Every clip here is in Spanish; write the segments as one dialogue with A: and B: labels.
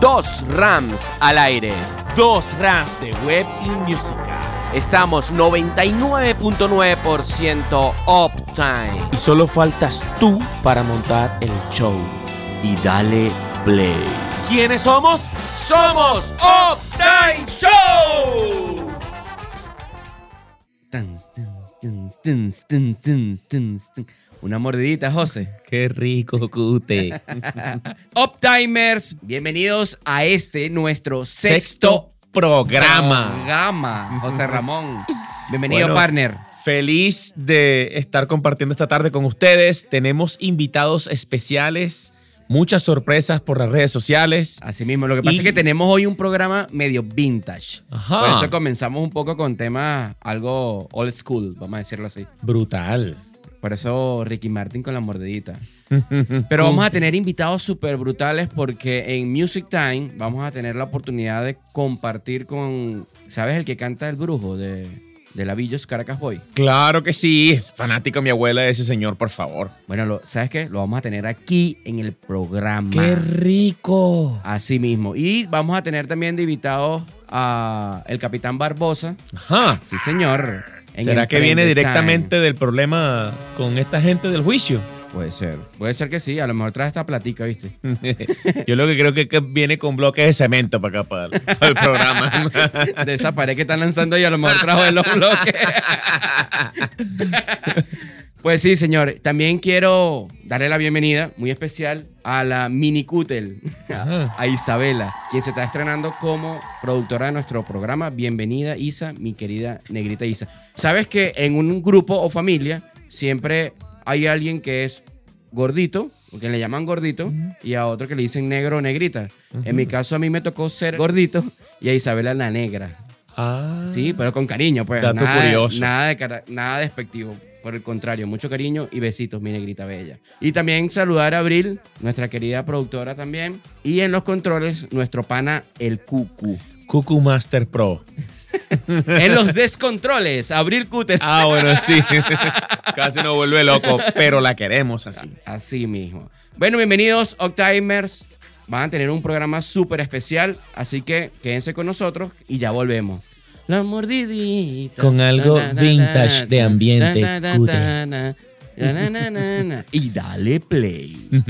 A: dos Rams al aire.
B: Dos Rams de web y música.
A: Estamos 99.9% uptime.
B: Y solo faltas tú para montar el show.
A: Y dale play.
B: ¿Quiénes somos? Somos Uptime Show.
A: Una mordidita, José.
B: Qué rico, cute.
A: Uptimers, bienvenidos a este nuestro sexto,
B: Sexto programa.
A: programa. José Ramón. Bienvenido,
B: Bueno,
A: partner.
B: Feliz de estar compartiendo esta tarde con ustedes. Tenemos invitados especiales, muchas sorpresas por las redes sociales.
A: Así mismo, lo que pasa
B: Y-
A: es que tenemos hoy un programa medio vintage.
B: Ajá.
A: Por eso comenzamos un poco con temas algo old school, vamos a decirlo así.
B: Brutal.
A: Por eso Ricky Martin con la mordidita. Pero vamos a tener invitados súper brutales porque en Music Time vamos a tener la oportunidad de compartir con, ¿sabes? El que canta El Brujo de, de la Villos Caracas Boy.
B: Claro que sí. Es fanática mi abuela de ese señor, por favor.
A: Bueno, lo- ¿sabes qué? Lo vamos a tener aquí en el programa.
B: ¡Qué rico!
A: Así mismo. Y vamos a tener también de invitados a el Capitán Barbosa.
B: Ajá.
A: Sí, señor. En
B: ¿Será que viene directamente del problema con esta gente del juicio?
A: Puede ser. Puede ser que sí. A lo mejor trae esta platica, ¿viste?
B: Yo lo que creo que, que viene con bloques de cemento para acá, para, el- para el programa.
A: De esa pared que están lanzando y a lo mejor trajo de los bloques. Pues sí, señor. También quiero darle la bienvenida muy especial a la Mini Cutel, a, a Isabela, quien se está estrenando como productora de nuestro programa. Bienvenida, Isa, mi querida negrita Isa. Sabes que en un grupo o familia siempre hay alguien que es gordito, que le llaman gordito, y a otro que le dicen negro o negrita. En mi caso, a mí me tocó ser gordito y a Isabela la negra.
B: Ah.
A: Sí, pero con cariño, pues.
B: Dato
A: nada,
B: curioso.
A: Nada, de nada despectivo. Por el contrario, mucho cariño y besitos, mi negrita bella. Y también saludar a Abril, nuestra querida productora también. Y en los controles, nuestro pana, el Cucu.
B: Cuckoo Master Pro.
A: en los descontroles, Abril Cuter.
B: Ah, bueno, sí. Casi nos vuelve loco, pero la queremos así.
A: Así mismo. Bueno, bienvenidos, Octimers. Van a tener un programa súper especial, así que quédense con nosotros y ya volvemos. La mordidita.
B: Con algo
A: Na, na, na,
B: vintage
A: na,
B: de ambiente,
A: na, na,
B: cute.
A: na, na, na, na, na, na. Y dale play.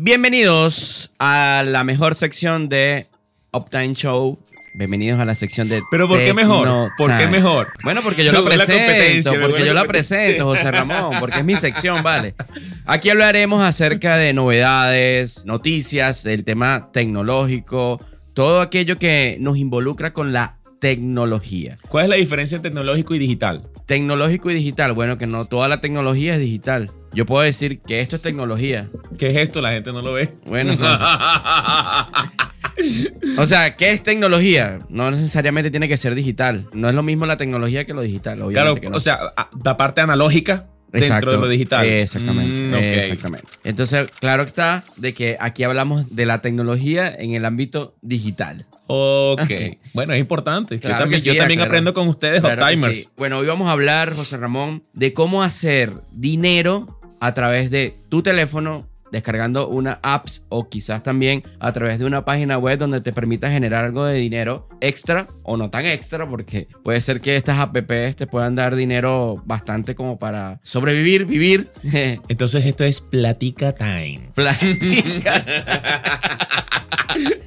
A: Bienvenidos a la mejor sección de Uptime Show. Bienvenidos a la sección de.
B: Pero ¿por qué mejor? ¿Por qué mejor?
A: Bueno, porque yo
B: Me
A: la presento. Porque yo la presento, José Ramón. Porque es mi sección, vale. Aquí hablaremos acerca de novedades, noticias, del tema tecnológico, todo aquello que nos involucra con la tecnología.
B: ¿Cuál es la diferencia entre tecnológico y digital?
A: Tecnológico y digital. Bueno, que no toda la tecnología es digital. Yo puedo decir que esto es tecnología.
B: ¿Qué es esto? La gente no lo ve.
A: Bueno. O sea, ¿qué es tecnología? No necesariamente tiene que ser digital. No es lo mismo la tecnología que lo digital,
B: Claro,
A: obviamente. que no.
B: o sea, la parte analógica dentro de lo digital.
A: Exactamente.
B: Mm.
A: Exactamente. Entonces, claro está de que aquí hablamos de la tecnología en el ámbito digital.
B: Ok.
A: Ok.
B: Bueno, es importante.
A: Claro
B: yo también,
A: que
B: yo
A: sí,
B: también
A: claro.
B: aprendo con ustedes,
A: Claro que
B: Uptimers.
A: sí. Bueno, hoy vamos a hablar, José Ramón, de cómo hacer dinero a través de tu teléfono, descargando una apps o quizás también a través de una página web donde te permita generar algo de dinero extra o no tan extra, porque puede ser que estas apps te puedan dar dinero bastante como para sobrevivir, vivir.
B: Entonces esto es Platica Time.
A: Platica.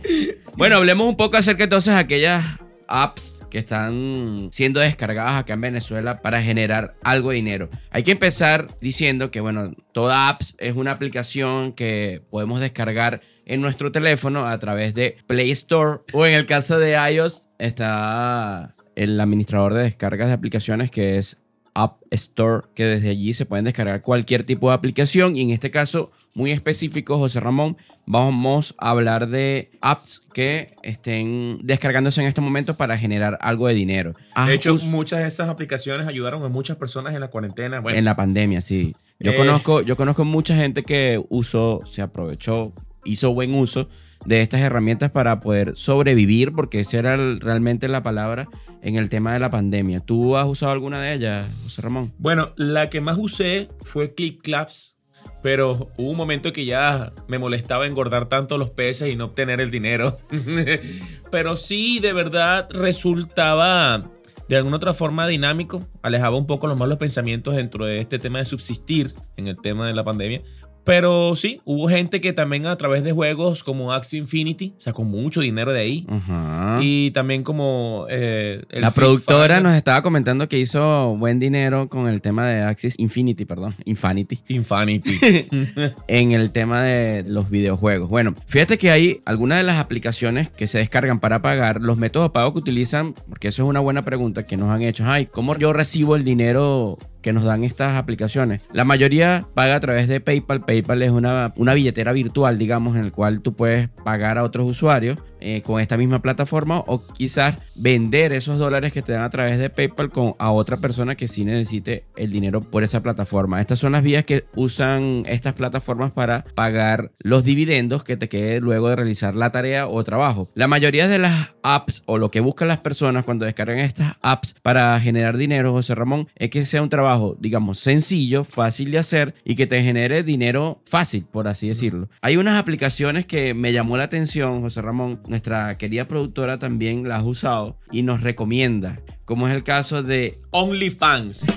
A: bueno, hablemos un poco acerca entonces de aquellas apps que están siendo descargadas acá en Venezuela para generar algo de dinero. Hay que empezar diciendo que, bueno, toda apps es una aplicación que podemos descargar en nuestro teléfono a través de Play Store o en el caso de iOS está el administrador de descargas de aplicaciones que es App Store, que desde allí se pueden descargar cualquier tipo de aplicación. Y en este caso, muy específico, José Ramón, vamos a hablar de apps que estén descargándose en este momento para generar algo de dinero. Ah,
B: De hecho,
A: us-
B: muchas de esas aplicaciones ayudaron a muchas personas en la cuarentena. Bueno,
A: en la pandemia, sí. Yo,
B: Eh.
A: conozco, yo conozco mucha gente que usó, se aprovechó hizo buen uso de estas herramientas para poder sobrevivir, porque esa era realmente la palabra en el tema de la pandemia. ¿Tú has usado alguna de ellas, José Ramón?
B: Bueno, la que más usé fue Clip Claps, pero hubo un momento que ya me molestaba engordar tanto los peces y no obtener el dinero. pero sí, de verdad resultaba de alguna otra forma dinámico, alejaba un poco los malos pensamientos dentro de este tema de subsistir en el tema de la pandemia. Pero sí, hubo gente que también a través de juegos como Axie Infinity sacó mucho dinero de ahí.
A: Ajá.
B: Y también como... eh, el
A: la productora nos estaba comentando que hizo buen dinero con el tema de Axis Infinity, perdón, Infinity,
B: Infinity.
A: en el tema de los videojuegos. Bueno, fíjate que hay algunas de las aplicaciones que se descargan para pagar, los métodos de pago que utilizan, porque eso es una buena pregunta que nos han hecho. Ay, ¿cómo yo recibo el dinero que nos dan estas aplicaciones? La mayoría paga a través de PayPal. PayPal es una, una billetera virtual, digamos, en el cual tú puedes pagar a otros usuarios eh, con esta misma plataforma o quizás vender esos dólares que te dan a través de PayPal con, a otra persona que sí necesite el dinero por esa plataforma. Estas son las vías que usan estas plataformas para pagar los dividendos que te quede luego de realizar la tarea o trabajo. La mayoría de las apps o lo que buscan las personas cuando descargan estas apps para generar dinero, José Ramón, es que sea un trabajo, digamos, sencillo, fácil de hacer y que te genere dinero fácil, por así decirlo. Hay unas aplicaciones que me llamó la atención, José Ramón, nuestra querida productora también las ha usado y nos recomienda, como es el caso de
B: OnlyFans.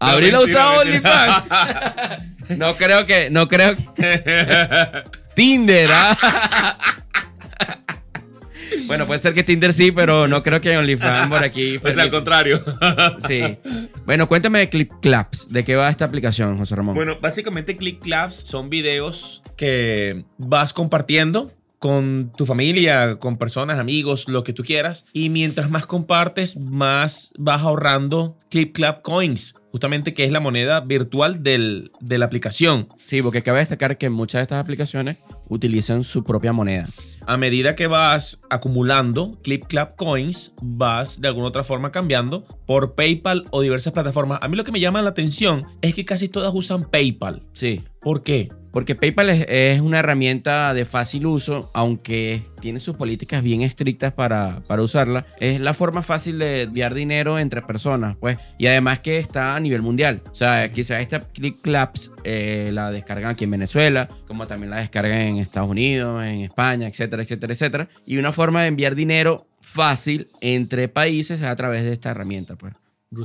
A: Abril ha usado. OnlyFans. No creo que, no creo. Tinder, ¿ah? Bueno, puede ser que Tinder sí, pero no creo que OnlyFans por aquí.
B: Pues al contrario.
A: Sí. Bueno, cuéntame de Clip Claps. ¿De qué va esta aplicación, José Ramón?
B: Bueno, básicamente Click Claps son videos que vas compartiendo con tu familia, con personas, amigos, lo que tú quieras. Y mientras más compartes, más vas ahorrando Clip Clap Coins, justamente que es la moneda virtual del- de la aplicación.
A: Sí, porque cabe destacar que muchas de estas aplicaciones utilizan su propia moneda.
B: A medida que vas acumulando Clip Clap Coins, vas de alguna otra forma cambiando por PayPal o diversas plataformas. A mí lo que me llama la atención es que casi todas usan PayPal.
A: Sí.
B: ¿Por qué?
A: Porque PayPal es, es una herramienta de fácil uso, aunque tiene sus políticas bien estrictas para, para usarla. Es la forma fácil de enviar dinero entre personas, pues. Y además que está a nivel mundial. O sea, quizás esta Click Claps eh, la descargan aquí en Venezuela, como también la descargan en Estados Unidos, en España, etcétera, etcétera, etcétera. Y una forma de enviar dinero fácil entre países es a través de esta herramienta, pues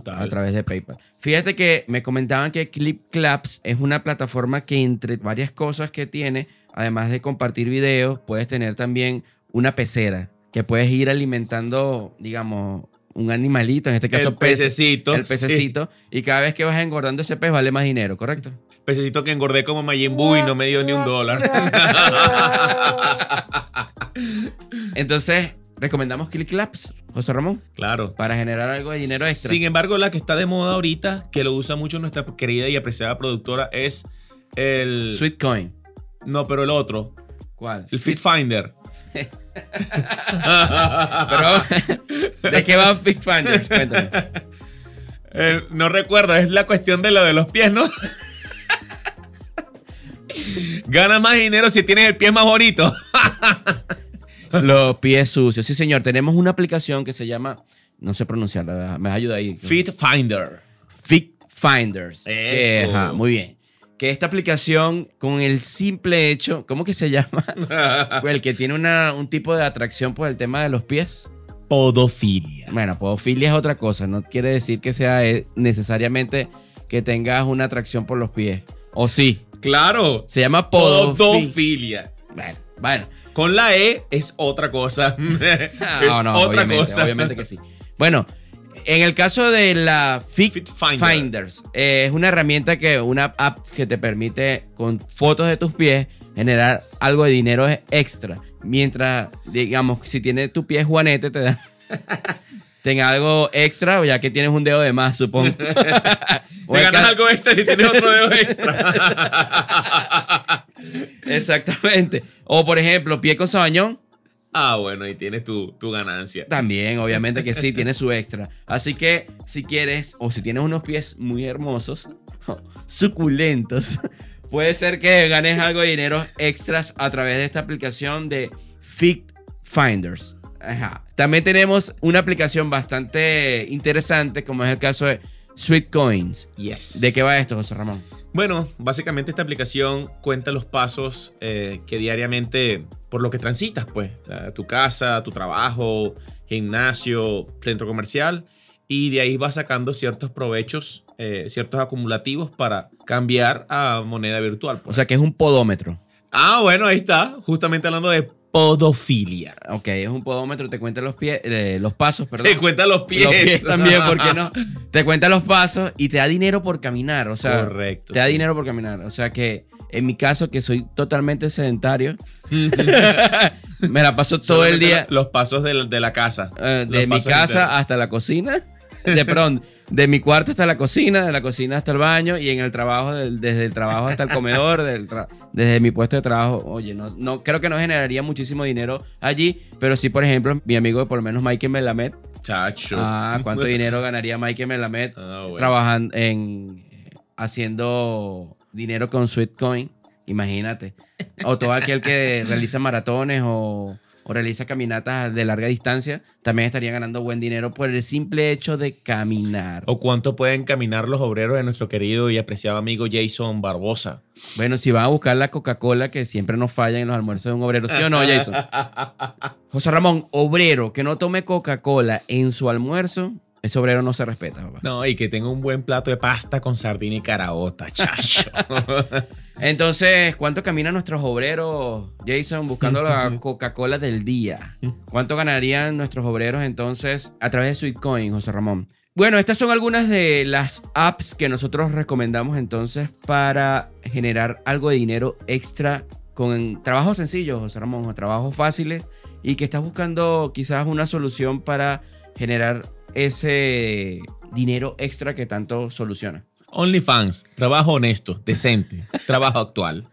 A: a través de PayPal. Fíjate que me comentaban que Clip Claps es una plataforma que entre varias cosas que tiene, además de compartir videos, puedes tener también una pecera que puedes ir alimentando, digamos, un animalito, en este caso
B: El
A: pez-
B: pececito,
A: el pececito, y cada vez que vas engordando ese pez vale más dinero, ¿correcto?
B: Pececito que engordé como Majin Buu y no me dio ni un dólar.
A: Entonces, recomendamos Clip Claps, José Ramón,
B: claro.
A: para generar algo de dinero extra.
B: Sin embargo, la que está de moda ahorita, que lo usa mucho nuestra querida y apreciada productora, es el.
A: Sweet Coin.
B: No, pero el otro.
A: ¿Cuál?
B: El Fit Finder.
A: Pero, ¿de qué va Big Finder? Cuéntame.
B: Eh, no recuerdo, es la cuestión de lo de los pies, ¿no? Gana más dinero si tienes el pie más bonito.
A: Los pies sucios. Sí, señor. Tenemos una aplicación que se llama. No sé pronunciarla. Me ayuda ahí.
B: Fit Finder.
A: Fit Finders. Que, ajá, muy bien. Que esta aplicación, con el simple hecho. ¿Cómo que se llama? el que tiene una, un tipo de atracción por el tema de los pies.
B: Podofilia.
A: Bueno, podofilia es otra cosa. No quiere decir que sea eh, necesariamente que tengas una atracción por los pies. O sí.
B: Claro.
A: Se llama podofilia.
B: Podofilia.
A: Bueno, bueno.
B: Con la E es otra cosa. es
A: No, no,
B: otra
A: obviamente,
B: cosa.
A: obviamente que sí. Bueno, en el caso de la Fit,
B: Fit Finder.
A: Finders, eh, es una herramienta que, una app que te permite con fotos de tus pies generar algo de dinero extra. Mientras, digamos, si tienes tu pie juanete, te da tenga algo extra, ya que tienes un dedo de más, supongo.
B: Te ganas algo extra y tienes otro dedo extra.
A: Exactamente. O por ejemplo, pie con sabañón.
B: ah, bueno, ahí tienes tu, tu ganancia.
A: También, obviamente que sí, tiene su extra. Así que si quieres, o si tienes unos pies muy hermosos, suculentos, puede ser que ganes algo de dinero extras a través de esta aplicación de Fit Finders. Ajá. También tenemos una aplicación bastante interesante, como es el caso de Sweet Coins.
B: Yes.
A: ¿De qué va esto, José Ramón?
B: Bueno, básicamente esta aplicación cuenta los pasos eh, que diariamente por lo que transitas, pues, tu casa, tu trabajo, gimnasio, centro comercial, y de ahí vas sacando ciertos provechos, eh, ciertos acumulativos para cambiar a moneda virtual.
A: O
B: pues.
A: sea que es un podómetro.
B: ah, bueno, ahí está, justamente hablando de podofilia.
A: Ok, es un podómetro, te cuenta los pies, eh, los pasos, perdón.
B: Te cuenta los pies.
A: Los pies también, ¿por qué no? Te cuenta los pasos y te da dinero por caminar, o sea,
B: Correcto.
A: te da
B: sí.
A: dinero por caminar. O sea que en mi caso, que soy totalmente sedentario, me la paso todo el día
B: Los pasos de la, de la casa.
A: eh, de mi casa hasta la cocina. De pronto, de mi cuarto hasta la cocina, de la cocina hasta el baño y en el trabajo, del- desde el trabajo hasta el comedor, del tra- desde mi puesto de trabajo. Oye, no, no creo que no generaría muchísimo dinero allí, pero sí, por ejemplo, mi amigo, por lo menos Mike Melamed.
B: Chacho.
A: Ah, ¿cuánto dinero ganaría Mike Melamed
B: Ah, bueno.
A: trabajando en haciendo dinero con Sweetcoin? Imagínate. O todo aquel que realiza maratones o, o realiza caminatas de larga distancia, también estaría ganando buen dinero por el simple hecho de caminar.
B: ¿O cuánto pueden caminar los obreros de nuestro querido y apreciado amigo Jason Barbosa?
A: Bueno, si van a buscar la Coca-Cola que siempre nos falla en los almuerzos de un obrero, ¿sí o no, Jason? José Ramón, obrero que no tome Coca-Cola en su almuerzo, ese obrero no se respeta, papá.
B: No, y que tenga un buen plato de pasta con sardina y caraota, chacho.
A: Entonces, ¿cuánto caminan nuestros obreros, Jason, buscando la Coca-Cola del día? ¿Cuánto ganarían nuestros obreros entonces a través de Sweetcoin, José Ramón? Bueno, estas son algunas de las apps que nosotros recomendamos entonces para generar algo de dinero extra con trabajos sencillos, José Ramón, o trabajos fáciles y que estás buscando quizás una solución para generar ese dinero extra que tanto soluciona.
B: OnlyFans, trabajo honesto, decente, trabajo actual.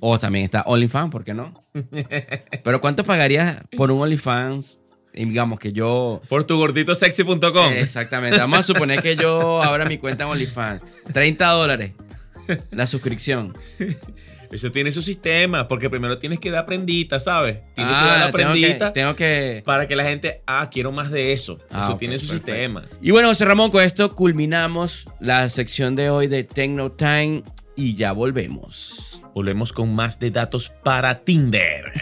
A: O también está OnlyFans, ¿por qué no? Pero ¿cuánto pagarías por un OnlyFans? Digamos que yo...
B: Por tu gorditosexy.com.
A: Exactamente. Vamos a suponer que yo abra mi cuenta en OnlyFans. 30 dólares. La suscripción.
B: Eso tiene su sistema, porque primero tienes que dar prendita, ¿sabes? Tienes que dar
A: Ah,
B: la
A: tengo que,
B: prendita
A: tengo que...
B: para que la gente, ah, quiero más de eso.
A: Ah,
B: eso tiene su
A: perfecto.
B: sistema.
A: Y bueno, José Ramón, con esto culminamos la sección de hoy de Techno Time y ya volvemos.
B: Volvemos con más de datos para Tinder.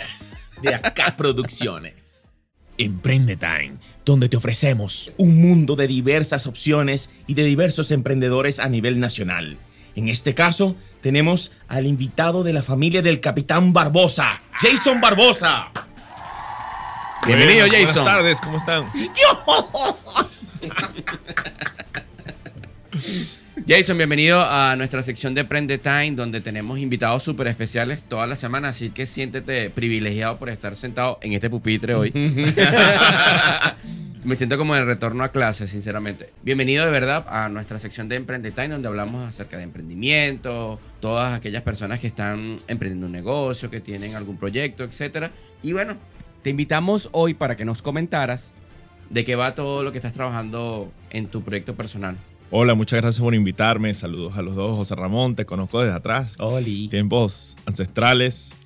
B: De acá Producciones. Emprende Time, donde te ofrecemos un mundo de diversas opciones y de diversos emprendedores a nivel nacional. En este caso, tenemos al invitado de la familia del Capitán Barbosa, Jason Barbosa.
A: Bienvenido, Jason.
C: Buenas tardes, ¿cómo están?
A: Jason, bienvenido a nuestra sección de Prende Time, donde tenemos invitados súper especiales toda la semana, así que siéntete privilegiado por estar sentado en este pupitre hoy. Me siento como en el retorno a clase, sinceramente. Bienvenido de verdad a nuestra sección de Emprende Time, donde hablamos acerca de emprendimiento, todas aquellas personas que están emprendiendo un negocio, que tienen algún proyecto, etc. Y bueno, te invitamos hoy para que nos comentaras de qué va todo lo que estás trabajando en tu proyecto personal.
C: Hola, muchas gracias por invitarme. Saludos a los dos. José Ramón, te conozco desde atrás.
B: Oli.
C: Tiempos ancestrales.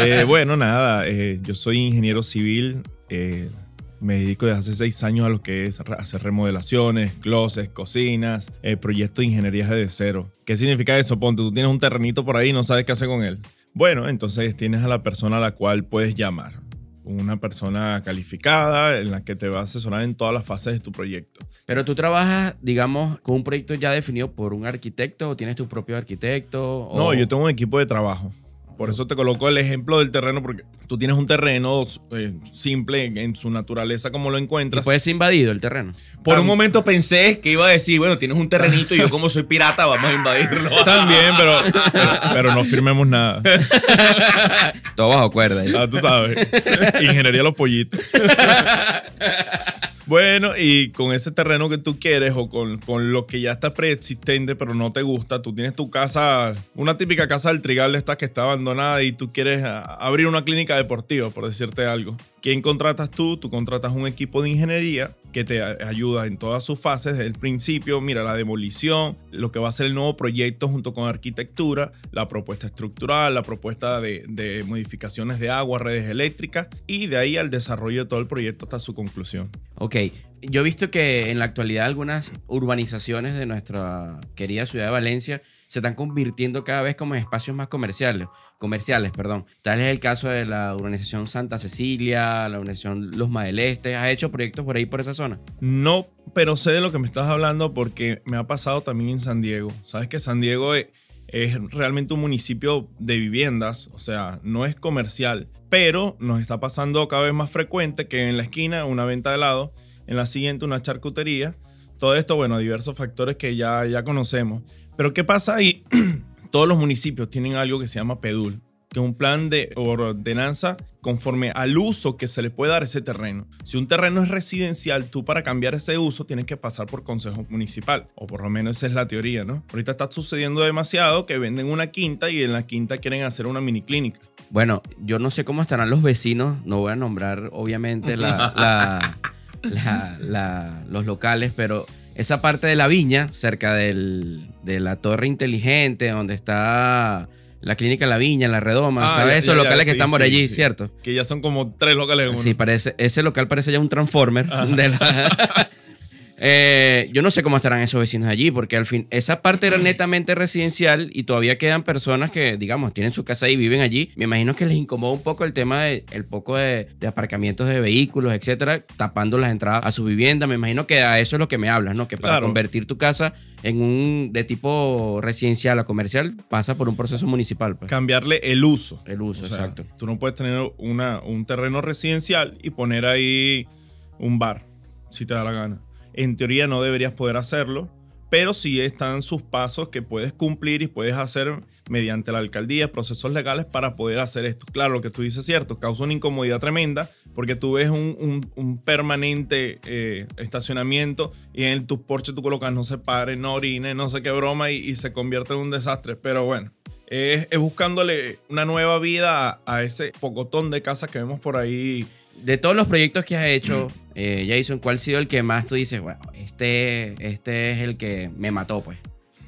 C: Eh, bueno, nada, eh, yo soy ingeniero civil. eh, me dedico desde hace seis años a lo que es hacer remodelaciones, closets, cocinas, eh, proyectos de ingeniería de cero. ¿Qué significa eso? Ponte, tú tienes un terrenito por ahí y no sabes qué hacer con él. Bueno, entonces tienes a la persona a la cual puedes llamar. Una persona calificada en la que te va a asesorar en todas las fases de tu proyecto.
A: Pero tú trabajas, digamos, con un proyecto ya definido por un arquitecto o tienes tu propio arquitecto. o-
C: No, yo tengo un equipo de trabajo. Por eso te coloco el ejemplo del terreno, porque tú tienes un terreno eh, simple en, su naturaleza como lo
A: Y
C: encuentras.
A: puede ser invadido el terreno.
B: Por un momento pensé que iba a decir, bueno, tienes un terrenito y yo como soy pirata vamos a invadirlo.
C: También, pero, pero no firmemos nada.
A: Todo bajo cuerda. ¿eh?
C: Ah, tú sabes. Ingeniería de los pollitos. Bueno, y con ese terreno que tú quieres o con, con lo que ya está preexistente pero no te gusta, tú tienes tu casa, una típica casa del trigal de que está abandonada y tú quieres abrir una clínica deportiva, por decirte algo. ¿Quién contratas tú? Tú contratas un equipo de ingeniería que te ayuda en todas sus fases, desde el principio, mira, la demolición, lo que va a ser el nuevo proyecto junto con arquitectura, la propuesta estructural, la propuesta de, modificaciones de agua, redes eléctricas, y de ahí al desarrollo de todo el proyecto hasta su conclusión.
A: Ok, yo he visto que en la actualidad algunas urbanizaciones de nuestra querida ciudad de Valencia se están convirtiendo cada vez como en espacios más comerciales, comerciales, perdón. Tal es el caso de la urbanización Santa Cecilia, la urbanización Los Madeleste. ¿Has hecho proyectos por ahí, por esa zona?
C: No, pero sé de lo que me estás hablando porque me ha pasado también en San Diego. Sabes que San Diego es, es realmente un municipio de viviendas, o sea, no es comercial, pero nos está pasando cada vez más frecuente que en la esquina una venta de helado, en la siguiente una charcutería. Todo esto, bueno, diversos factores que ya, ya conocemos. Pero ¿qué pasa ahí? Todos los municipios tienen algo que se llama PEDUL, que es un plan de ordenanza conforme al uso que se le puede dar a ese terreno. Si un terreno es residencial, tú para cambiar ese uso tienes que pasar por consejo municipal, o por lo menos esa es la teoría, ¿no? Ahorita está sucediendo demasiado que venden una quinta y en la quinta quieren hacer una mini clínica.
A: Bueno, yo no sé cómo estarán los vecinos, no voy a nombrar obviamente la, la, la, la, los locales, pero esa parte de la viña, cerca del, de la torre inteligente, donde está la clínica La Viña, La Redoma,
C: Ah,
A: ¿sabes?
C: ya,
A: Esos
C: ya, ya,
A: locales que están por
C: sí,
A: allí,
C: sí.
A: ¿cierto?
C: Que ya son como tres locales en uno.
A: Sí, parece, ese local parece ya un transformer. de la- Eh, yo no sé cómo estarán esos vecinos allí, porque al fin, esa parte era netamente residencial y todavía quedan personas que, digamos, tienen su casa y viven allí. Me imagino que les incomoda un poco el tema de el poco de, de aparcamientos de vehículos, etcétera, tapando las entradas a su vivienda. Me imagino que a eso es lo que me hablas, ¿no? Que para
C: Claro.
A: convertir tu casa en un de tipo residencial a comercial pasa por un proceso municipal, pues.
C: Cambiarle el uso.
A: El uso,
C: O sea,
A: exacto.
C: Tú no puedes tener una, un terreno residencial y poner ahí un bar, si te da la gana. En teoría no deberías poder hacerlo, pero sí están sus pasos que puedes cumplir y puedes hacer mediante la alcaldía, procesos legales para poder hacer esto. Claro, lo que tú dices es cierto, causa una incomodidad tremenda porque tú ves un, un- permanente eh, estacionamiento y en tu porche tú colocas no se pare, no orine, no sé qué broma y, se convierte en un desastre. Pero bueno, es, es buscándole una nueva vida a, a ese pocotón de casas que vemos por ahí.
A: De todos los proyectos que has hecho, eh, Jason, ¿cuál ha sido el que más tú dices, bueno, este, este es el que me mató, pues?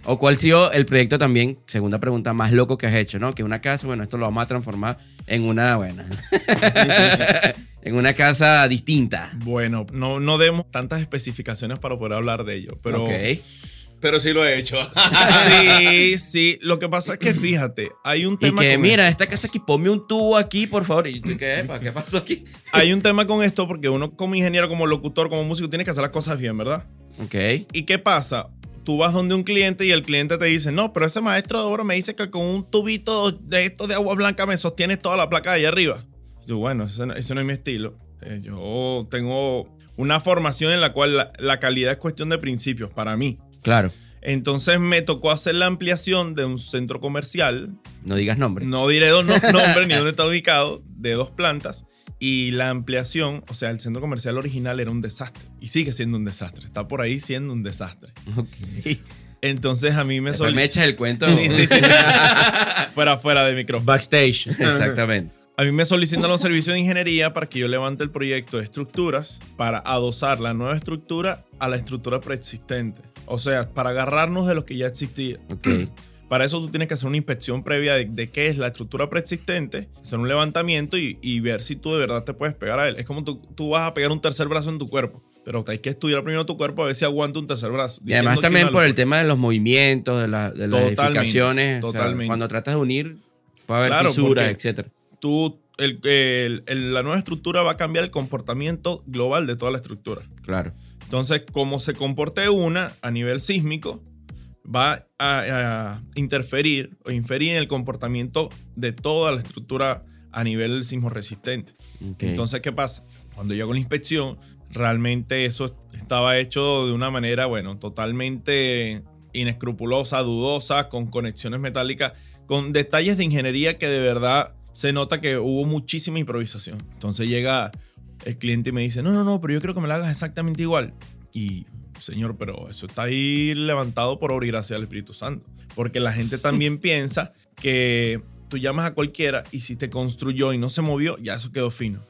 A: ¿O cuál ha sido el proyecto también, segunda pregunta, más loco que has hecho, ¿no? Que una casa, bueno, esto lo vamos a transformar en una, bueno, en una casa distinta.
C: Bueno, no, no demos tantas especificaciones para poder hablar de ello, pero...
B: Pero sí lo he hecho.
C: Sí, sí. Lo que pasa es que fíjate, hay un
A: Y
C: tema
A: que,
C: con
A: mira, esta casa aquí, ponme un tubo aquí, por favor. Y tú, ¿qué, ¿qué pasó aquí?
C: hay un tema con esto porque uno como ingeniero, como locutor, como músico, tiene que hacer las cosas bien, ¿verdad?
A: Ok.
C: ¿Y qué pasa? Tú vas donde un cliente y el cliente te dice, no, pero ese maestro de obra me dice que con un tubito de esto de agua blanca me sostienes toda la placa de ahí arriba. Y yo, bueno, ese, no- ese no es mi estilo. Eh, yo tengo una formación en la cual la, la calidad es cuestión de principios para mí.
A: Claro.
C: Entonces me tocó hacer la ampliación de un centro comercial
A: No digas nombre.
C: no diré dos no- nombres ni dónde está ubicado, de dos plantas. Y la ampliación, o sea, el centro comercial original era un desastre. Y sigue siendo un desastre. Está por ahí siendo un desastre.
A: Ok.
C: Entonces a mí me
A: Después me
C: solicitó.
A: echas el cuento.
C: Sí, sí, sí, sí. fuera, fuera de micrófono.
B: Backstage.
A: Exactamente.
C: A mí me solicitan los servicios de ingeniería para que yo levante el proyecto de estructuras para adosar la nueva estructura a la estructura preexistente. O sea, para agarrarnos de lo que ya existía.
A: Ok.
C: Para eso tú tienes que hacer una inspección previa de, de qué es la estructura preexistente, hacer un levantamiento y, y ver si tú de verdad te puedes pegar a él. Es como tú, tú vas a pegar un tercer brazo en tu cuerpo, pero hay que estudiar primero tu cuerpo a ver si aguanta un tercer brazo.
A: Y además también por el tema de los movimientos, de, la- de las
C: Totalmente,
A: edificaciones. o sea,
C: totalmente.
A: cuando tratas de unir, puede haber
C: Claro,
A: fisuras, etcétera.
C: Tú, el- el- el- la nueva estructura va a cambiar el comportamiento global de toda la estructura.
A: Claro.
C: Entonces, como se comporte una a nivel sísmico, va a, a interferir o inferir en el comportamiento de toda la estructura a nivel sismo resistente. Entonces, ¿qué pasa? Cuando yo hago la inspección, realmente eso estaba hecho de una manera, bueno, totalmente inescrupulosa, dudosa, con conexiones metálicas, con detalles de ingeniería que de verdad se nota que hubo muchísima improvisación. Entonces llega el cliente y me dice, no, no, no, pero yo creo que me la hagas exactamente igual. Y, señor, pero eso está ahí levantado por obra y gracia del Espíritu Santo. Porque la gente también piensa que tú llamas a cualquiera y si te construyó y no se movió, ya eso quedó fino.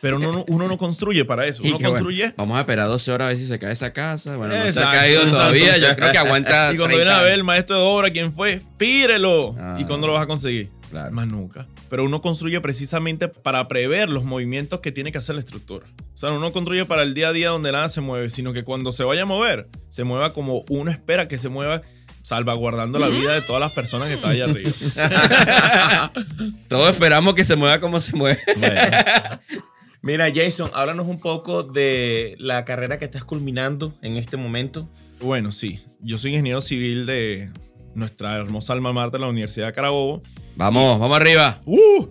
C: Pero uno, no- uno no construye para eso. Uno
A: que, bueno,
C: construye.
A: vamos a esperar 12 horas a ver si se cae esa casa. Bueno, no se ha
C: Exacto,
A: caído
C: exacto.
A: todavía. Yo creo que aguanta.
C: Y cuando
A: 30
C: viene a ver el maestro de obra, ¿quién fue? Pírelo.
A: Ah.
C: ¿Y cuándo lo vas a conseguir?
A: Claro.
C: Más nunca. Pero uno construye precisamente para prever los movimientos que tiene que hacer la estructura. O sea, uno no construye para el día a día donde nada se mueve, sino que cuando se vaya a mover, se mueva como uno espera que se mueva, salvaguardando la vida de todas las personas que están allá arriba.
A: Todos esperamos que se mueva como se mueve.
C: Bueno,
B: Mira, Jason, háblanos un poco de la carrera que estás culminando en este momento.
C: bueno, sí. Yo soy ingeniero civil de nuestra hermosa alma mater, la Universidad de Carabobo.
A: Vamos, vamos arriba.
C: ¡Uh!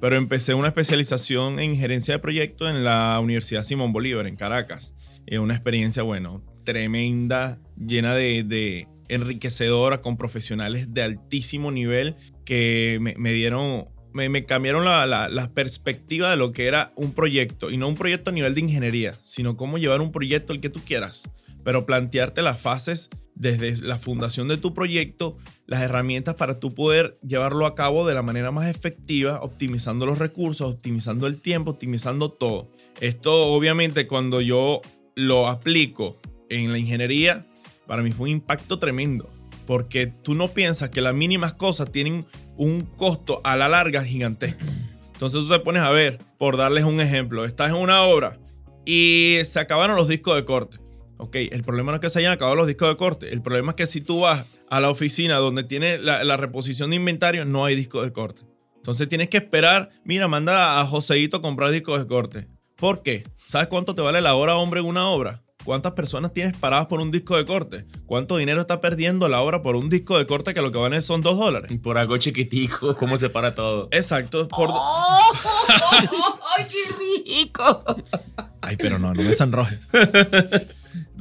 C: Pero empecé una especialización en gerencia de proyectos en la Universidad Simón Bolívar, en Caracas. Es una experiencia, bueno, tremenda, llena de, de enriquecedora, con profesionales de altísimo nivel que me, me dieron, me, me cambiaron la, la- la perspectiva de lo que era un proyecto. Y no un proyecto a nivel de ingeniería, sino cómo llevar un proyecto el que tú quieras. Pero plantearte las fases desde la fundación de tu proyecto, las herramientas para tú poder llevarlo a cabo de la manera más efectiva, optimizando los recursos, optimizando el tiempo, optimizando todo. Esto obviamente cuando yo lo aplico en la ingeniería, para mí fue un impacto tremendo, porque tú no piensas que las mínimas cosas tienen un costo a la larga gigantesco. Entonces tú te pones a ver, por darles un ejemplo, estás en una obra y se acabaron los discos de corte. Ok, el problema no es que se hayan acabado los discos de corte. El problema es que si tú vas a la oficina donde tiene la, la reposición de inventario, no hay discos de corte. Entonces tienes que esperar. Mira, manda a Joseito a comprar discos de corte. ¿Por qué? ¿Sabes cuánto te vale la hora hombre en una obra? ¿Cuántas personas tienes paradas por un disco de corte? ¿Cuánto dinero está perdiendo la obra por un disco de corte que lo que vale son dos dólares?
B: Por algo chiquitico, cómo se para todo.
C: Exacto. Por...
B: ¡Ay, qué rico!
C: Ay, pero no, no me sonrojes.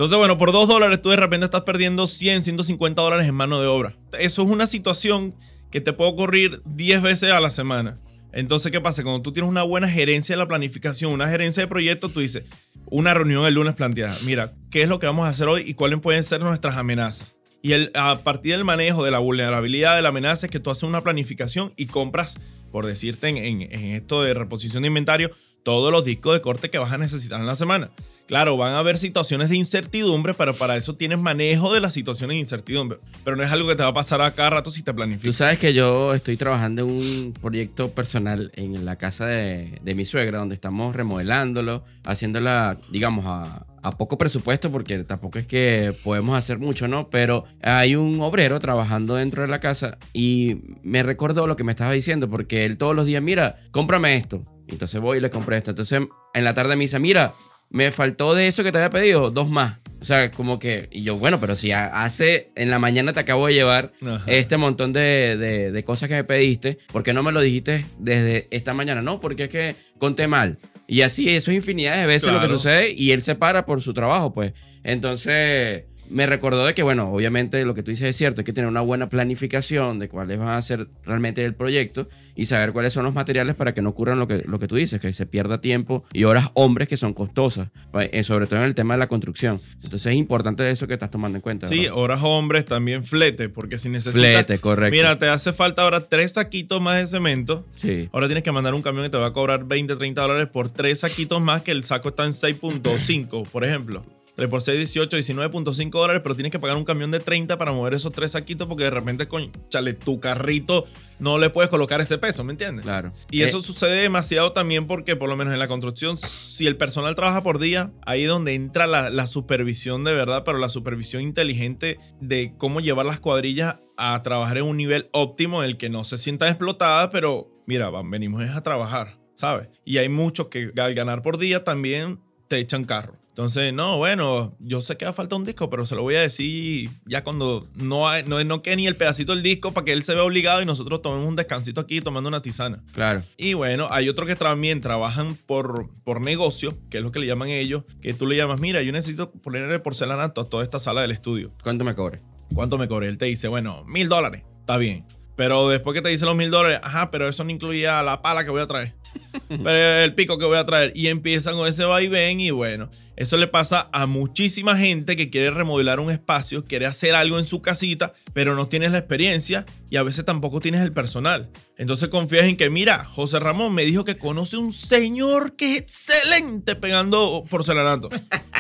C: Entonces, bueno, por dos dólares tú de repente estás perdiendo 100, 150 dólares en mano de obra. Eso es una situación que te puede ocurrir 10 veces a la semana. Entonces, ¿qué pasa? Cuando tú tienes una buena gerencia de la planificación, una gerencia de proyectos, tú dices, una reunión el lunes planteada, mira, ¿qué es lo que vamos a hacer hoy y cuáles pueden ser nuestras amenazas? Y a partir del manejo de la vulnerabilidad de la amenaza es que tú haces una planificación y compras, por decirte en, en- en esto de reposición de inventario, todos los discos de corte que vas a necesitar en la semana. Claro, van a haber situaciones de incertidumbre, pero para eso tienes manejo de las situaciones de incertidumbre. Pero no es algo que te va a pasar a cada rato si te
A: Tú
C: planificas.
A: sabes que yo estoy trabajando en un proyecto personal en la casa de, de mi suegra, donde estamos remodelándolo, haciéndola, digamos, a, a poco presupuesto, porque tampoco es que podemos hacer mucho, ¿no? Pero hay un obrero trabajando dentro de la casa y me recordó lo que me estaba diciendo, porque él todos los días, mira, cómprame esto. Entonces voy y le compré esto. Entonces en la tarde me dice, mira, me faltó de eso que te había pedido, dos más. O sea, como que, y yo, bueno, pero si hace, en la mañana te acabo de llevar
C: Ajá.
A: este montón de, de- de cosas que me pediste, ¿por qué no me lo dijiste desde esta mañana? No, porque es que conté mal. Y así, eso es infinidad de veces lo que sucede y él se para por su trabajo, pues. Entonces, me recordó de que, bueno, obviamente lo que tú dices es cierto, hay que tener una buena planificación de cuáles van a ser realmente el proyecto y saber cuáles son los materiales para que no ocurran lo que, lo que tú dices, que se pierda tiempo y horas hombres que son costosas, pa- eh, sobre todo en el tema de la construcción. Entonces es importante eso que estás tomando en cuenta.
C: Sí,
A: ¿verdad?
C: horas hombres, también flete, porque si necesitas...
A: Flete, correcto.
C: Mira, te hace falta ahora tres saquitos más de cemento.
A: Sí.
C: Ahora tienes que mandar un camión que te va a cobrar 20, 30 dólares por tres saquitos más que el saco está en 6.5, por ejemplo. 3 por 6, 18, 19.5 dólares, pero tienes que pagar un camión de 30 para mover esos tres saquitos porque de repente, con chale, tu carrito no le puedes colocar ese peso, ¿me entiendes?
A: Claro.
C: Y
A: Eh,
C: eso sucede demasiado también porque, por lo menos en la construcción, si el personal trabaja por día, ahí es donde entra la, la supervisión de verdad, pero la supervisión inteligente de cómo llevar las cuadrillas a trabajar en un nivel óptimo en el que no se sientan explotadas, pero mira, van, venimos a trabajar, ¿sabes? Y hay muchos que al ganar por día también te echan carro. Entonces, no, bueno, yo sé que va a falta un disco, pero se lo voy a decir ya cuando no, hay, no, no quede ni el pedacito del disco para que él se vea obligado y nosotros tomemos un descansito aquí tomando una tisana.
A: Claro.
C: Y bueno, hay otros que también trabajan por, por negocio, que es lo que le llaman ellos, que tú le llamas, mira, yo necesito ponerle porcelanato a toda esta sala del estudio.
A: ¿Cuánto me cobre?
C: ¿Cuánto me cobré? Él te dice, bueno, mil dólares. Está bien. Pero después que te dice los mil dólares, ajá, pero eso no incluía la pala que voy a traer. pero el pico que voy a traer. Y empiezan con ese vaivén y bueno, eso le pasa a muchísima gente que quiere remodelar un espacio, quiere hacer algo en su casita, pero no tienes la experiencia y a veces tampoco tienes el personal. Entonces confías en que, mira, José Ramón me dijo que conoce un señor que es excelente pegando porcelanato.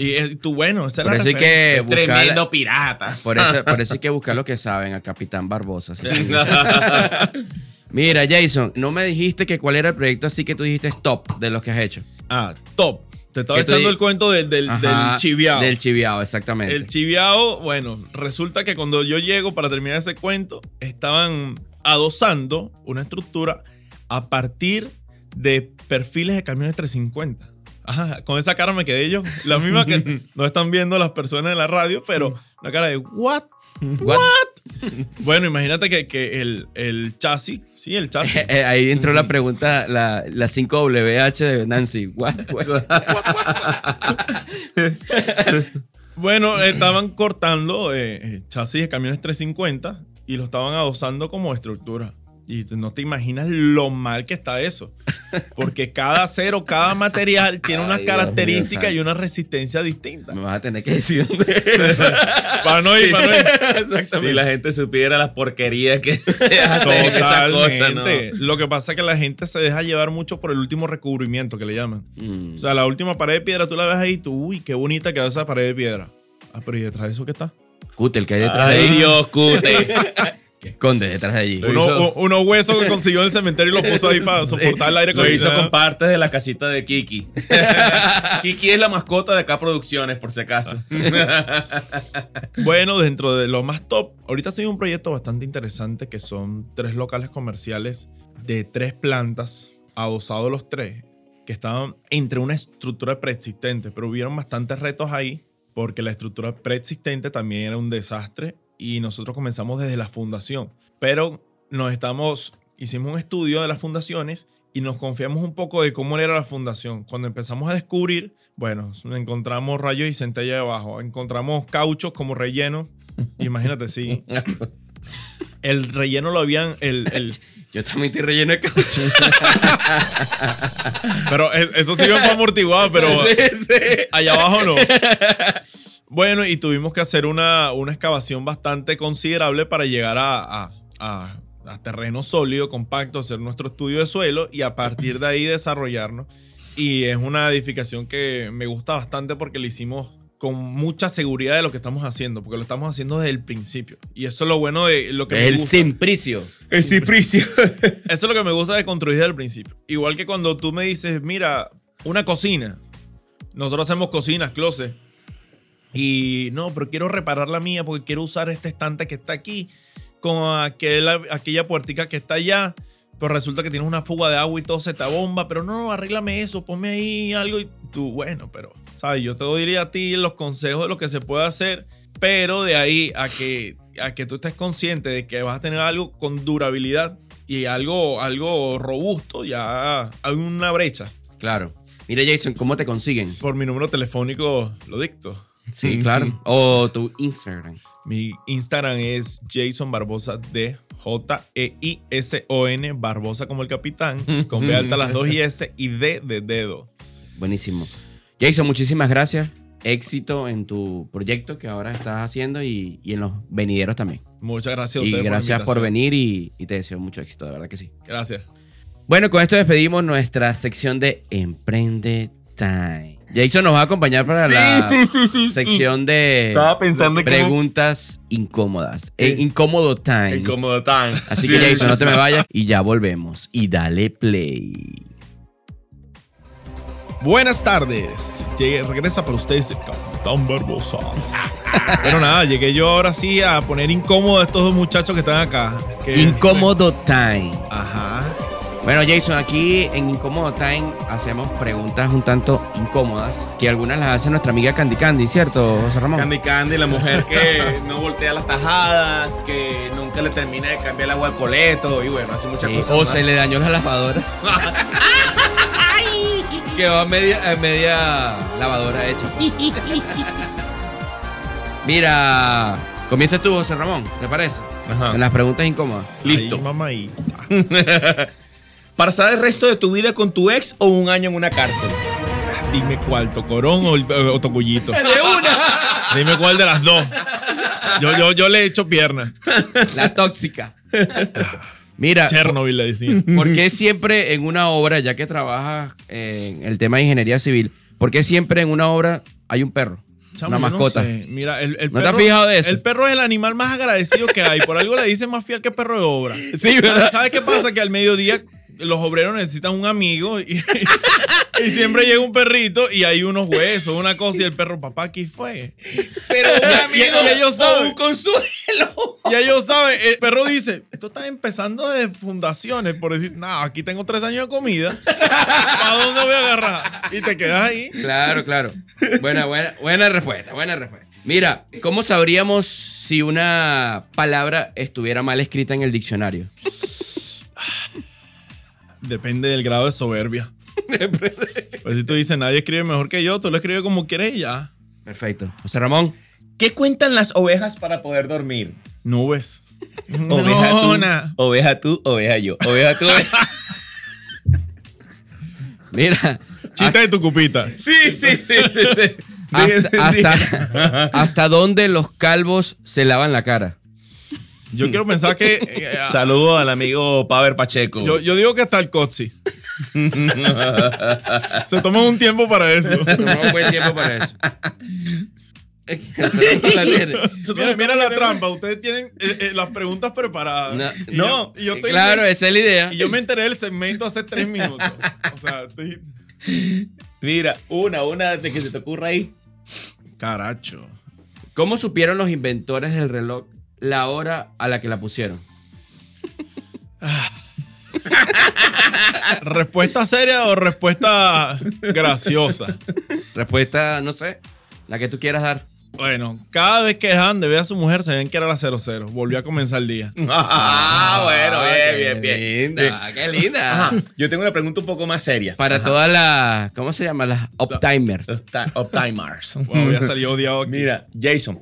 C: Y eh, tú, bueno, esa es la
A: eso hay
C: referencia.
A: que buscar,
B: Tremendo pirata.
A: por eso, por eso hay que buscar lo que saben, al Capitán Barbosa. ¿sí? Mira, Jason, no me dijiste que cuál era el proyecto así que tú dijiste stop de los que has hecho.
C: Ah, top. Te estaba echando el cuento del, del,
A: Ajá,
C: del chiviao.
A: Del chiviao, exactamente.
C: El chiviao, bueno, resulta que cuando yo llego para terminar ese cuento, estaban adosando una estructura a partir de perfiles de camiones 350. Ajá, con esa cara me quedé yo. La misma que no están viendo las personas en la radio, pero una cara de ¿what?
A: What?
C: Bueno, imagínate que, que el, el chasis, sí, el chasis.
A: Eh, Ahí entró la pregunta, la, la 5WH de Nancy. What? What?
C: Bueno, estaban cortando eh, eh, chasis de camiones 350 y lo estaban adosando como estructura. Y no te imaginas lo mal que está eso. Porque cada acero, cada material tiene unas características y una resistencia distinta.
A: Me vas a tener que decir dónde es.
C: Para no ir, para no ir.
A: Exactamente.
B: Si la gente supiera las porquerías que se hacen en esa cosa, ¿no?
C: Lo que pasa es que la gente se deja llevar mucho por el último recubrimiento que le llaman.
A: Mm.
C: O sea, la última pared de piedra tú la ves ahí y tú, uy, qué bonita quedó esa pared de piedra. Ah, pero ¿y detrás de eso qué está?
A: Cúter, que hay detrás de
B: Ay,
A: ahí?
B: Dios, cute.
A: Que esconde detrás de allí?
B: Lo
C: Uno-
B: hizo-
C: huesos que consiguió en el cementerio y los puso ahí para soportar el aire
B: Lo hizo
C: acondicionado.
B: con partes de la casita de Kiki. Kiki es la mascota de acá Producciones, por si acaso.
C: Bueno, dentro de lo más top, ahorita estoy en un proyecto bastante interesante que son tres locales comerciales de tres plantas, adosados los tres, que estaban entre una estructura preexistente, pero hubieron bastantes retos ahí porque la estructura preexistente también era un desastre y nosotros comenzamos desde la fundación, pero nos estamos, hicimos un estudio de las fundaciones y nos confiamos un poco de cómo era la fundación. Cuando empezamos a descubrir, bueno, encontramos rayos y centella debajo, encontramos cauchos como relleno. Imagínate, sí. El relleno lo habían, el, el-
A: Yo también estoy relleno de caucho.
C: pero e- eso sí iba para amortiguado, pero allá abajo no. Bueno, y tuvimos que hacer una, una excavación bastante considerable para llegar a, a- a- a terreno sólido, compacto, hacer nuestro estudio de suelo y a partir de ahí desarrollarnos. Y es una edificación que me gusta bastante porque lo hicimos con mucha seguridad de lo que estamos haciendo, porque lo estamos haciendo desde el principio. Y eso es lo bueno de lo que me
A: El
C: gusta.
A: simpricio.
B: El cipricio.
C: Eso es lo que me gusta de construir desde el principio. Igual que cuando tú me dices, mira, una cocina. Nosotros hacemos cocinas, closet. Y no, pero quiero reparar la mía porque quiero usar este estante que está aquí con aquel, aquella puertica que está allá. Pero resulta que tienes una fuga de agua y todo se te bomba. Pero no, no, arréglame eso, ponme ahí algo. Y tú, bueno, pero, ¿sabes? Yo te diría a ti los consejos de lo que se puede hacer. Pero de ahí a que, a que tú estés consciente de que vas a tener algo con durabilidad y algo, algo robusto, ya hay una brecha.
A: Claro. Mira, Jason, ¿cómo te consiguen?
C: Por mi número telefónico lo dicto.
A: Sí, claro. O tu Instagram.
C: Mi Instagram es Jason Barbosa D, J-E-I-S-O-N, Barbosa como el capitán, con B alta las dos y S y D de dedo.
A: Buenísimo. Jason, muchísimas gracias. Éxito en tu proyecto que ahora estás haciendo y, y en los venideros también.
C: Muchas gracias a
A: Y
C: ustedes. la
A: gracias por, venir y, y te deseo mucho éxito, de verdad que sí.
C: Gracias.
A: Bueno, con esto despedimos nuestra sección de Emprende Time. Jason nos va a acompañar para la
B: sí, sí, sí.
A: sección de
B: cómo-
A: preguntas incómodas. Eh, incómodo Time.
B: Incómodo tan.
A: Así
B: Sí.
A: que Jason, no te me vayas y ya volvemos. Y dale play.
C: Buenas tardes. Llegué- regresa para ustedes Capitán Barbosa. Pero nada, llegué yo ahora sí a poner incómodo a estos dos muchachos que están acá. Que-
A: Incómodo Time.
C: Ajá.
A: Bueno, Jason, aquí en Incómodo Time hacemos preguntas un tanto incómodas que algunas las hace nuestra amiga Candy Candy, ¿cierto, José Ramón?
B: Candy Candy, la mujer que no voltea las tajadas, que nunca le termina de cambiar el agua al coleto y bueno, hace muchas
A: Sí,
B: cosas.
A: o
B: más.
A: se le dañó la lavadora. Quedó a media, a media lavadora hecha. Mira, comienza tú, José Ramón, ¿te parece?
B: Ajá.
A: En las preguntas incómodas.
B: Listo.
C: Ay, mamá, y-
B: ¿Pasar el resto de tu vida con tu ex o un año en una cárcel?
C: Dime cuál, Tocorón o, o Tocullito.
B: ¡De una!
C: Dime cuál de las dos. Yo, yo, yo le he hecho pierna.
A: La tóxica. Mira,
C: Chernobyl le decía.
A: ¿por qué siempre en una obra, ya que trabajas en el tema de ingeniería civil, por qué siempre en una obra hay un perro?
C: Chamo,
A: una
C: no
A: mascota.
C: sé. Mira, el, el
A: ¿No te has
C: perro-
A: fijado de eso?
C: El perro es el animal más agradecido que hay. Por algo le dicen más fiel que perro de obra.
A: Sí.
C: ¿Sabes, sabes qué pasa? Que al mediodía los obreros necesitan un amigo y, y siempre llega un perrito y hay unos huesos, una cosa y el perro, papá, aquí fue.
B: Pero un amigo
C: y ellos saben.
B: un consuelo.
C: Y ellos saben, el perro dice, esto está empezando de fundaciones, por decir, no, aquí tengo tres años de comida, ¿para dónde voy a agarrar? Y te quedas ahí.
A: Claro, claro. Buena, buena, buena respuesta, buena respuesta. Mira, ¿cómo sabríamos si una palabra estuviera mal escrita en el diccionario?
C: Depende del grado de soberbia. Pues si tú dices, nadie escribe mejor que yo, tú lo escribes como quieres y ya.
A: Perfecto. José Ramón,
B: ¿Qué cuentan las ovejas para poder dormir?
C: Nubes.
B: Oveja tú,
C: Nona.
B: oveja tú, oveja yo. Oveja tú, oveja.
A: mira,
C: Chiste de tu cupita.
B: Sí, sí, sí, sí, sí.
A: hasta, hasta, ¿hasta dónde los calvos se lavan la cara?
C: Yo quiero pensar que. eh,
B: Saludo al amigo Paver Pacheco.
C: yo, yo digo que hasta el Cotzi. Se toma un tiempo para eso.
A: Tomamos buen tiempo para eso.
C: Mira, mira la trampa. Ustedes tienen eh, eh, las preguntas preparadas.
A: No,
C: Y
B: no.
C: yo- y yo estoy-
A: Claro, esa es la idea.
C: Y yo me enteré del segmento hace tres minutos. O sea, estoy.
B: Mira, una, una de que se te ocurra ahí.
C: Caracho.
A: ¿Cómo supieron los inventores del reloj la hora a la que la pusieron?
C: ¿Respuesta seria o respuesta graciosa?
A: Respuesta, no sé, la que tú quieras dar.
C: Bueno, cada vez que dejaban de ver a su mujer, se ven que era la 00. Volvió a comenzar el día.
B: Ah, bueno,
A: qué
B: bien, bien, bien.
A: Linda, qué linda.
B: Ajá, Yo tengo una pregunta un poco más seria.
A: Para todas las, ¿cómo se llama? Las uptimers.
B: Opti- Optimers.
C: Wow, voy a salir odiado aquí.
B: Mira, Jason,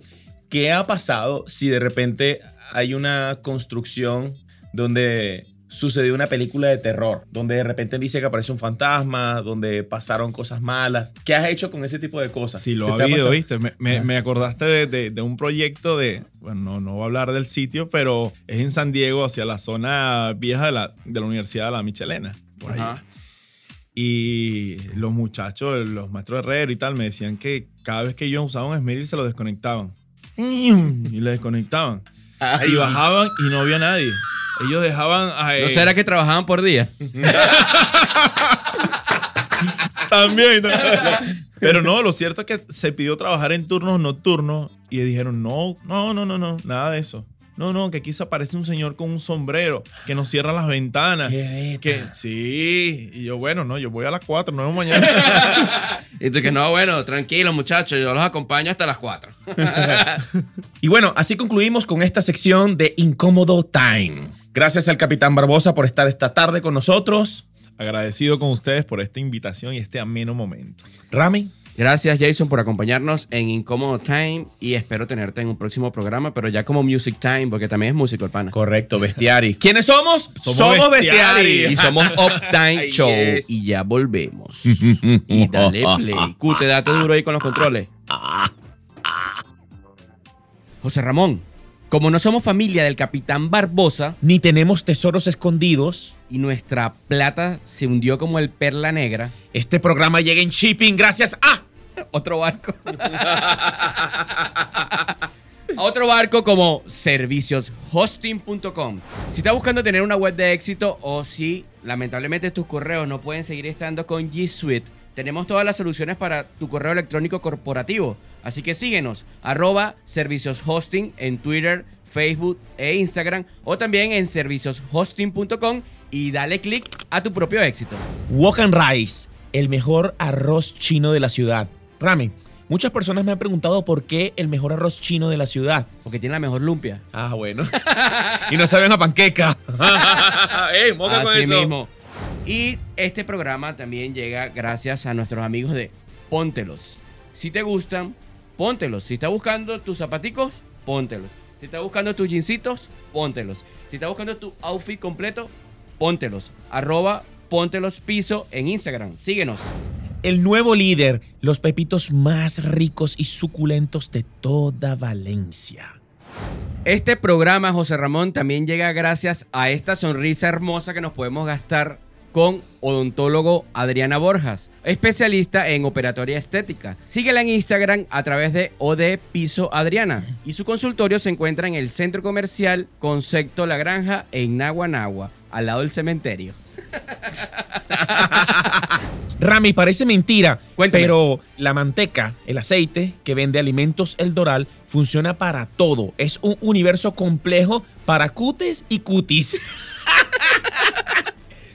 B: ¿qué ha pasado si de repente hay una construcción donde sucedió una película de terror, donde de repente dice que aparece un fantasma, donde pasaron cosas malas? ¿Qué has hecho con ese tipo de cosas?
C: Sí,
B: ¿Se
C: lo ha
B: ha
C: habido? ¿viste? Me, me- me acordaste de, de- de un proyecto de, bueno, no, no voy a hablar del sitio, pero es en San Diego, hacia la zona vieja de la, de la Universidad de la Michelena. Por ahí.
A: Ajá.
C: Y los muchachos, los maestros de herrero y tal, me decían que cada vez que ellos usaban un esmeril se lo desconectaban. Y le desconectaban.
B: Ay,
C: Y bajaban y no había nadie. Ellos dejaban... a,
A: ¿No será que trabajaban por día?
C: También. ¿no? Pero no, lo cierto es que se pidió trabajar en turnos nocturnos y dijeron, no, no, no, no, no, nada de eso. No, no, que aquí se aparece un señor con un sombrero que nos cierra las ventanas.
B: Qué
C: Que sí. Y yo, bueno, no, yo voy a las 4, nos vemos mañana.
A: Y tú que no, bueno, tranquilo muchachos, yo los acompaño hasta las 4.
B: Y bueno, así concluimos con esta sección de Incómodo Time. Gracias al Capitán Barbosa por estar esta tarde con nosotros.
C: Agradecido con ustedes por esta invitación y este ameno momento.
B: Rami.
A: Gracias Jason por acompañarnos en Incómodo Time y espero tenerte en un próximo programa, pero ya como Music Time, porque también es músico el pana.
B: Correcto, Bestiari. ¿Quiénes somos?
C: Somos Bestiari.
A: Y somos Uptime Show.
B: yes.
A: Y ya volvemos. y dale play. Q, te date duro ahí con los controles. José Ramón, como no somos familia del Capitán Barbosa
B: Ni tenemos tesoros escondidos.
A: y nuestra plata se hundió como el perla negra,
B: Este programa llega en shipping gracias a
A: otro barco. Otro barco como servicioshosting.com. Si estás buscando tener una web de éxito o si lamentablemente tus correos no pueden seguir estando con G Suite, tenemos todas las soluciones para tu correo electrónico corporativo. Así que síguenos, arroba servicioshosting en Twitter, Facebook e Instagram o también en servicioshosting.com y dale click a tu propio éxito.
B: Wok and Rice, el mejor arroz chino de la ciudad. Rami, muchas personas me han preguntado por qué el mejor arroz chino de la ciudad.
A: Porque tiene la mejor lumpia.
B: Ah, bueno. y no saben a panqueca. ¡Ey, moca con
A: Así
B: eso!
A: mismo. Y este programa también llega gracias a nuestros amigos de Póntelos. Si te gustan, póntelos. Si estás buscando tus zapaticos, póntelos. Si estás buscando tus jeansitos, póntelos. Si estás buscando tu outfit completo, póntelos. Arroba póntelos piso en Instagram. Síguenos.
B: El nuevo líder, los pepitos más ricos y suculentos de toda Valencia.
A: Este programa, José Ramón, también llega gracias a esta sonrisa hermosa que nos podemos gastar con odontólogo Adriana Borjas, especialista en operatoria estética. Síguela en Instagram a través de OD Piso Adriana y su consultorio se encuentra en el centro comercial Concepto La Granja en Naguanagua, al lado del cementerio.
B: Rami, parece mentira,
A: Cuéntame.
B: pero la manteca, el aceite que vende Alimentos El Doral, funciona para todo. Es un universo complejo para cutes y cutis.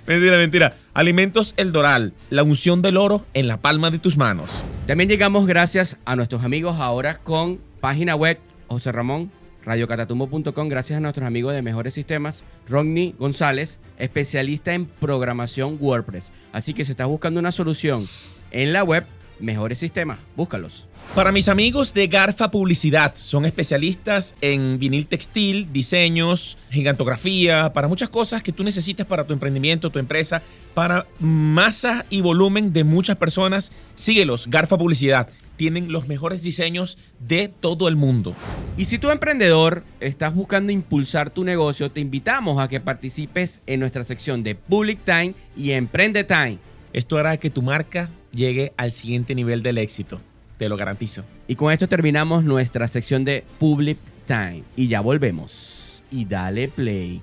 B: mentira, mentira. Alimentos El Doral, la unción del oro en la palma de tus manos.
A: También llegamos gracias a nuestros amigos ahora con página web José Ramón, radiocatatumbo.com, gracias a nuestros amigos de Mejores Sistemas, Rodney González, especialista en programación WordPress. Así que si estás buscando una solución en la web, Mejores Sistemas, búscalos.
B: Para mis amigos de Garfa Publicidad, son especialistas en vinil textil, diseños, gigantografía, para muchas cosas que tú necesitas para tu emprendimiento, tu empresa, para masa y volumen de muchas personas. Síguelos, Garfa Publicidad. Tienen los mejores diseños de todo el mundo.
A: Y si tú emprendedor estás buscando impulsar tu negocio, te invitamos a que participes en nuestra sección de Public Time y Emprende Time.
B: Esto hará que tu marca llegue al siguiente nivel del éxito. Te lo garantizo.
A: Y con esto terminamos nuestra sección de Public Time. Y ya volvemos. Y dale play.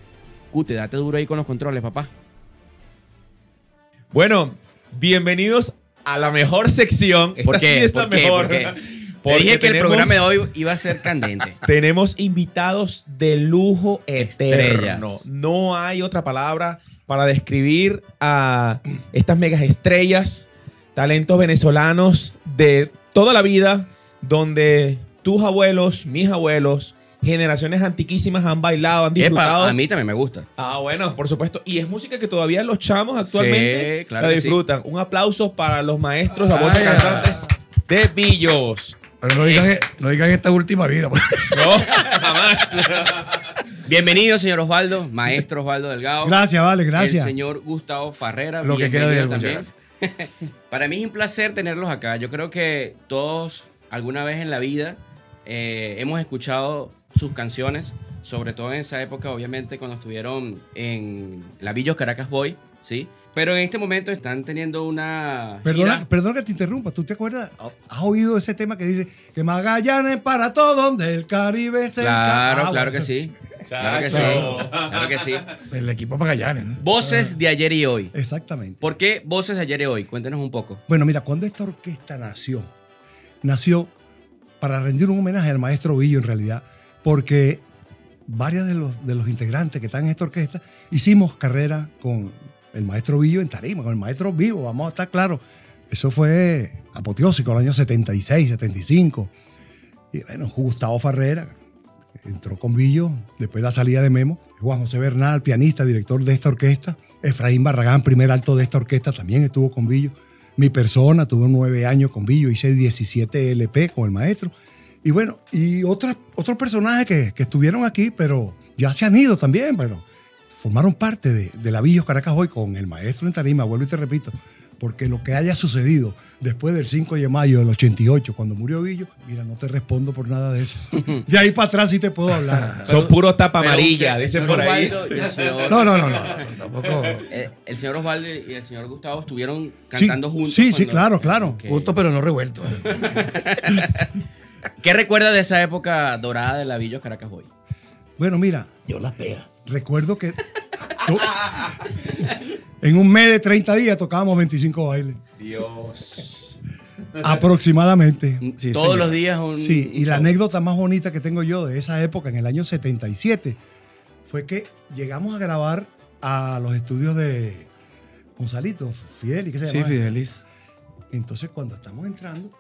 A: Cute, date duro ahí con los controles, papá.
B: Bueno, bienvenidos a la mejor sección. Esta
A: ¿Por
B: sí
A: ¿Por qué?
B: mejor.
A: ¿Por qué? Te dije que el
B: tenemos-
A: programa de hoy iba a ser candente.
B: Tenemos invitados de lujo eterno.
A: Estrellas.
B: No hay otra palabra para describir a estas megas estrellas, talentos venezolanos de toda la vida, donde tus abuelos, mis abuelos, generaciones antiquísimas han bailado, han disfrutado.
A: Epa, a mí también me gusta.
B: Ah, bueno, por supuesto. Y es música que todavía los chamos actualmente
A: Sí, claro
B: la
A: sí.
B: disfrutan. Un aplauso para los maestros, las voces
D: Vaya.
B: cantantes de Billos.
D: Pero no digan, no digan esta última vida. pues.
B: No, jamás.
A: Bienvenido, señor Osvaldo, maestro Osvaldo Delgado.
D: Gracias, vale, gracias.
A: El señor Gustavo Farrera.
D: Lo que queda de él, muchas
A: Para mí es un placer tenerlos acá. Yo creo que todos alguna vez en la vida eh, hemos escuchado sus canciones, sobre todo en esa época, obviamente, cuando estuvieron en la Villos Caracas Boy, ¿sí? Pero en este momento están teniendo una.
D: Perdona,
A: gira-
D: perdona que te interrumpa. ¿Tú te acuerdas? ¿Has oído ese tema que dice que Magallanes para todo donde el Caribe se
A: Claro,
D: encanta"?
A: claro que sí. Claro que sí. Claro que sí.
D: El equipo Magallanes. ¿no?
A: Voces de ayer y hoy.
D: Exactamente.
A: ¿Por qué voces de ayer y hoy? Cuéntenos un poco.
D: Bueno, mira, cuando esta orquesta nació, nació para rendir un homenaje al maestro Villo en realidad, porque varios de los, de los integrantes que están en esta orquesta hicimos carrera con el maestro Villo en tarima, con el maestro vivo, vamos a estar claros. Eso fue apoteósico, el año 76, 75. Y bueno, Gustavo Farrera entró con Villo, después la salida de Memo, Juan José Bernal, pianista, director de esta orquesta, Efraín Barragán, primer alto de esta orquesta, también estuvo con Villo. Mi persona, tuve nueve años con Villo, hice 17 LP con el maestro. Y bueno, y otros personajes que, que estuvieron aquí, pero ya se han ido también, pero formaron parte de, de la Villos Caracas hoy con el maestro en tarima, vuelvo y te repito, porque lo que haya sucedido después del 5 de mayo del 88, cuando murió Villo, mira, no te respondo por nada de eso. De ahí para atrás sí te puedo hablar.
B: Son puro tapa amarilla, dicen por ahí.
A: Señor-
D: No, no, no, no, tampoco.
A: Eh, el señor Osvaldo y el señor Gustavo estuvieron
D: Sí,
A: cantando juntos.
D: sí, sí, claro, claro. Justo, pero no revuelto.
A: ¿Qué recuerda de esa época dorada de la Villos Caracas Boy?
D: Bueno, mira,
B: Yo las pega.
D: recuerdo que to- en un mes de 30 días tocábamos 25 bailes,
B: Dios.
D: aproximadamente.
A: Todos los días un.
D: Sí, y
A: un
D: la
A: show.
D: anécdota más bonita que tengo yo de esa época, en el año 77, fue que llegamos a grabar a los estudios de Gonzalito, Fidel y qué se
E: Sí,
D: llama.
E: Fidelis.
D: Entonces, cuando estamos entrando,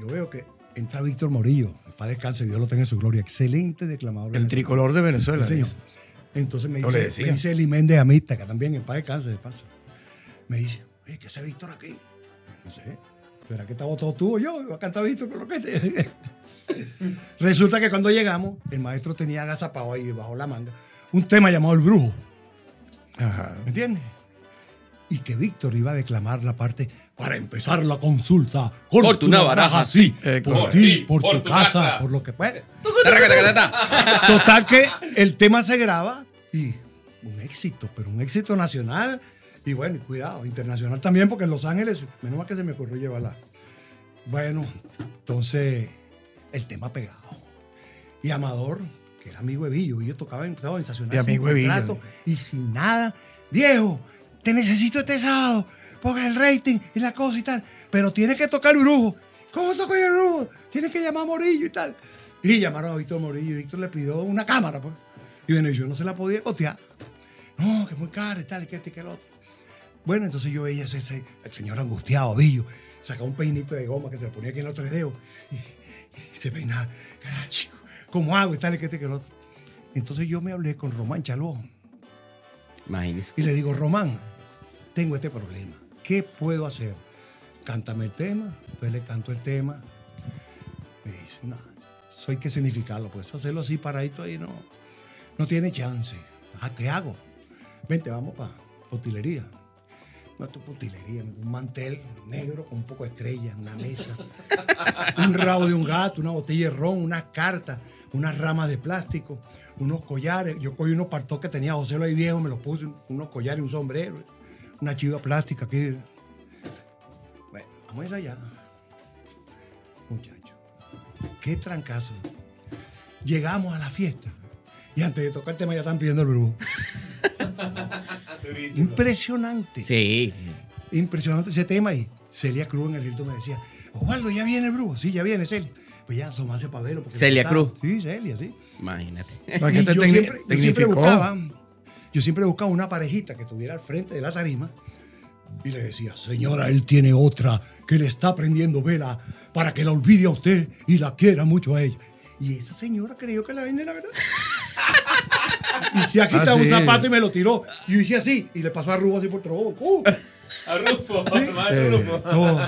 D: yo veo que entra Víctor Morillo, para descanse, Dios lo tenga en su gloria, excelente declamador.
E: El tricolor de Venezuela.
D: Sí, señor. Entonces me dice, me dice Eli Méndez Amista, que también en paz descanse de paso. Me dice, oye, ¿qué hace Víctor aquí? No sé. ¿Será que estaba todo tú o yo? ¿Va a cantar Víctor con lo que te... Resulta que cuando llegamos, el maestro tenía agazapado ahí bajo la manga un tema llamado El Brujo. ¿Me entiendes? Y que Víctor iba a declamar la parte para empezar la consulta.
A: Corta una baraja,
D: sí.
E: Eh,
D: por
B: por
D: ti, por,
B: por
D: tu,
B: tu
D: casa,
B: casa.
D: por lo que puede.
A: Taracatacatata.
D: Total que el tema se graba y un éxito, pero un éxito nacional y bueno, y cuidado, internacional también, porque en Los Ángeles, menos mal que se me ocurrió llevarla. Bueno, entonces el tema pegado. Y Amador, que era amigo de Billo, Billo tocaba en, estaba en Estacional
E: Y
D: sin
E: amigo de Billo.
D: contrato y sin nada. Viejo, te necesito este sábado, porque el rating y la cosa y tal, pero tienes que tocar el brujo. ¿Cómo toco yo el brujo? Tienes que llamar a Morillo y tal. Y llamaron a Víctor Morillo y Víctor le pidió una cámara, pues. Y bueno, yo no se la podía costear. No, que es muy cara y tal, y que este y que el otro. Bueno, entonces yo veía ese, ese- el señor angustiado, Billo, sacaba un peinito de goma que se le ponía aquí en los tres dedos y, y se peinaba. Ah, chico, ¿cómo hago y tal, y que este y que el otro? Entonces yo me hablé con Román Chaló
A: Imagínese.
D: y le digo, Román, tengo este problema. ¿Qué puedo hacer? Cántame el tema. Entonces le canto el tema. Me dice, no, eso hay que significarlo. Pues hacerlo así paradito ahí no, no tiene chance. Ah, ¿Qué hago? Vente, vamos para utilería. No, tu utilería, un mantel negro con un poco de estrella, una mesa, un rabo de un gato, una botella de ron, unas cartas, unas ramas de plástico, unos collares. Yo cogí unos partos que tenía José ahí viejo, me los puse, unos collares, un sombrero, una chiva plástica aquí. Bueno, vamos allá. Muchachos, qué trancazo. Llegamos a la fiesta y antes de tocar el tema ya están pidiendo el brujo. Impresionante.
A: Sí.
D: Impresionante ese tema y Celia Cruz en el Hilton me decía, Osvaldo, ya viene el brujo. Sí, ya viene Celia. Pues ya asomase para verlo.
A: Celia Cruz.
D: Sí, Celia, sí.
A: Imagínate.
D: Y yo, siempre, yo siempre buscaba, yo siempre buscaba una parejita que estuviera al frente de la tarima y le decía, señora, él tiene otra que le está prendiendo vela para que la olvide a usted y la quiera mucho a ella. Y esa señora creyó que la vaina era verdad. y se ha quitado
E: Ah,
D: un
E: sí.
D: zapato y me lo tiró. Y yo hice así y le pasó a Rubo así por todo. ¡Uh!
B: A Rufo,
E: Eh,
B: Rufo.
D: No.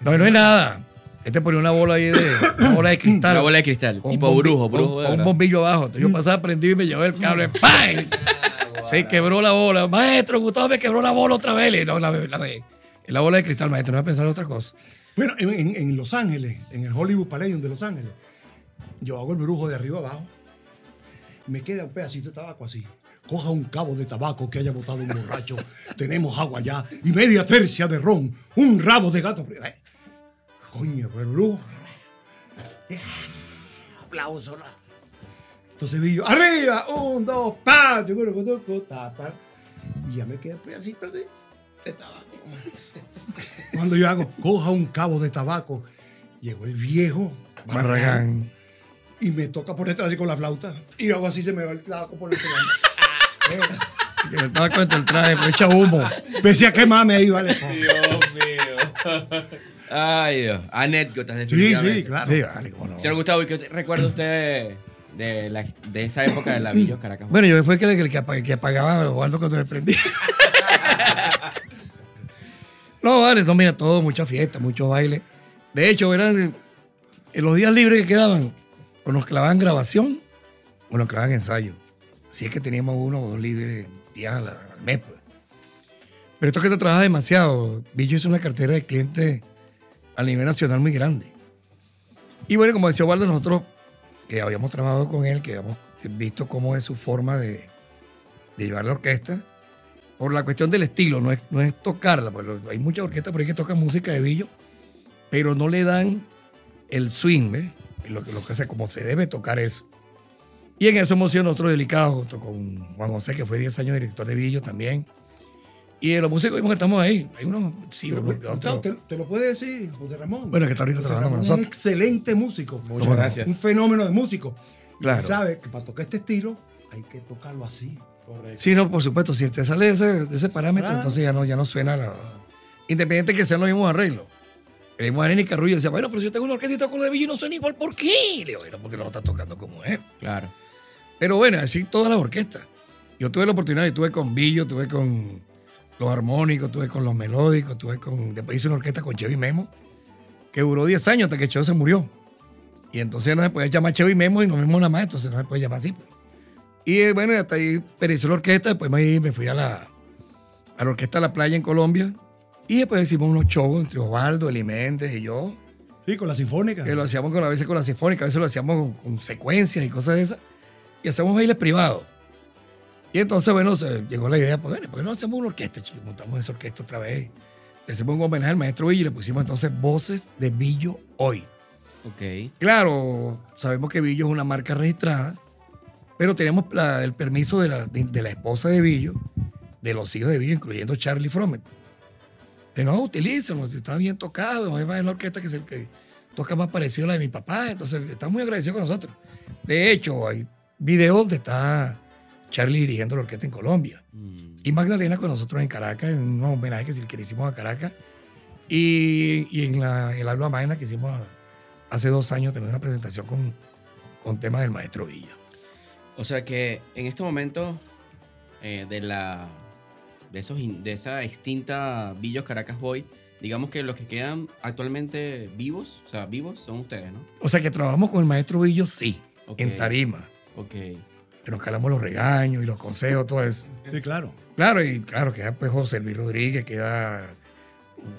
E: No, no es nada. Este ponía una bola ahí de, una bola de cristal.
A: Una bola de cristal. Tipo
E: un bombi-
A: brujo,
E: con-
A: brujo.
E: Con un bombillo abajo. Entonces yo pasaba prendido y me llevaba el cable. ¡Pam! Se quebró la bola. Maestro, Gustavo me quebró la bola otra vez. No, la, la, de- la bola de cristal, maestro. No voy a pensar en otra cosa.
D: Bueno, en, en- en Los Ángeles, en el Hollywood Palladium de Los Ángeles, yo hago el brujo de arriba abajo. Me queda un pedacito de tabaco así. Coja un cabo de tabaco que haya botado un borracho. Tenemos agua ya y media tercia de ron. Un rabo de gato. Eh, Coño, pero brujo. Eh, Aplauso. la. Entonces vi yo, arriba, un, dos, pa, yo creo que toco, tapa. Y ya me queda el pedacito así de tabaco. Cuando yo hago, coja un cabo de tabaco, llegó el viejo
E: Barragán.
D: y me toca por detrás así con la flauta. Y hago así, se me va el tabaco por el tabaco.
E: Que el tabaco entre el traje, pues echa humo.
D: Empecé a quemarme ahí, vale.
B: Dios mío.
A: Ay, Dios. Anécdotas,
D: Sí,
A: definitivamente.
D: sí, claro.
E: Sí, vale, cómo no.
A: Señor Gustavo, ¿y qué recuerda usted de, la- de esa época de la Villos Caracas?
E: Bueno, yo fue el que, el que, apag- que apagaba los guardos cuando me prendía. no, vale, no, mira, todo, mucha fiesta, mucho baile. De hecho, eran en los días libres que quedaban, o nos clavaban grabación o nos clavaban ensayo. Si es que teníamos uno o dos libres días al, al mes, pues. Pero esto que te trabaja demasiado. Billo hizo una cartera de clientes a nivel nacional muy grande. Y bueno, como decía Waldo, nosotros que habíamos trabajado con él, que habíamos visto cómo es su forma de, de llevar la orquesta, por la cuestión del estilo, no es, no es tocarla, lo- hay muchas orquestas por ahí que tocan música de Billo, pero no le dan el swing, ¿ves? Lo, que- como se debe tocar eso. Y en eso hemos sido nosotros delicados, junto con Juan José, que fue 10 años director de Billo también. Y de los músicos mismos que estamos ahí, hay unos, sí,
D: Pero,
E: unos otros.
D: te, te lo puede decir, José Ramón.
E: Bueno, que está ahorita
D: José
E: trabajando
D: Ramón
E: con
D: es un
E: nosotros.
D: excelente músico.
B: Muchas
E: Bueno,
B: gracias.
D: Un fenómeno de músico. Y
E: Claro.
D: sabe que para tocar este estilo hay que tocarlo así.
E: Sí, no, por supuesto. Si te sale de ese, de ese parámetro,
D: Claro.
E: entonces ya no, ya no suena la. Independiente que sean los mismos arreglos. El mismo Arena y Carrullo decía, bueno, pero yo tengo una orquesta con la de Billo y no suena igual, ¿por qué? Le digo, bueno, porque no lo está tocando como es.
A: Claro.
E: Pero bueno, así todas las orquestas. Yo tuve la oportunidad, y tuve con Billo, tuve con los armónicos, tuve con los melódicos, tuve con. Después hice una orquesta con Chevy Memo, que duró 10 años hasta que Chevy se murió. Y entonces no se podía llamar Cheo y Memo y no Memo nada más, entonces no se puede llamar así. pues. Y eh, bueno, hasta ahí pereció la orquesta, después me, me fui a la, a la Orquesta de la Playa en Colombia. Y después hicimos unos shows entre Osvaldo, Eli Méndez y yo,
D: Sí, con la sinfónica.
E: que lo hacíamos con, a veces con la sinfónica, a veces lo hacíamos con, con secuencias y cosas de esas. Y hacemos bailes privados. Y entonces, bueno, se llegó la idea, pues, bueno, ¿por qué no hacemos una orquesta, chicos? Montamos esa orquesta otra vez. Le hicimos un homenaje al maestro Villo y le pusimos entonces voces de Villo hoy.
A: Ok.
E: Claro, sabemos que Villo es una marca registrada, pero tenemos la- el permiso de la, de, de la esposa de Villo, de los hijos de Villo, incluyendo Charlie Fromet. Que no, utilícenlo, si está bien tocado, es una orquesta que, se, que toca más parecido a la de mi papá, entonces está muy agradecido con nosotros. De hecho, hay videos donde está Charlie dirigiendo la orquesta en Colombia.
A: Mm.
E: Y Magdalena con nosotros en Caracas, en un homenaje que, que le hicimos a Caracas. Y, y en la, el Alba Magna que hicimos hace dos años, tenemos una presentación con, con temas del maestro Villa.
A: O sea que en estos momentos eh, de la de esos de esa extinta Villos Caracas Boy, digamos que los que quedan actualmente vivos, o sea, vivos son ustedes, ¿no?
E: O sea que trabajamos con el maestro Villo, sí,
A: Ok.
E: en tarima.
A: Ok.
E: Que nos calamos los regaños y los consejos, todo eso.
D: Sí, claro.
E: Claro, y claro, queda pues José Luis Rodríguez, queda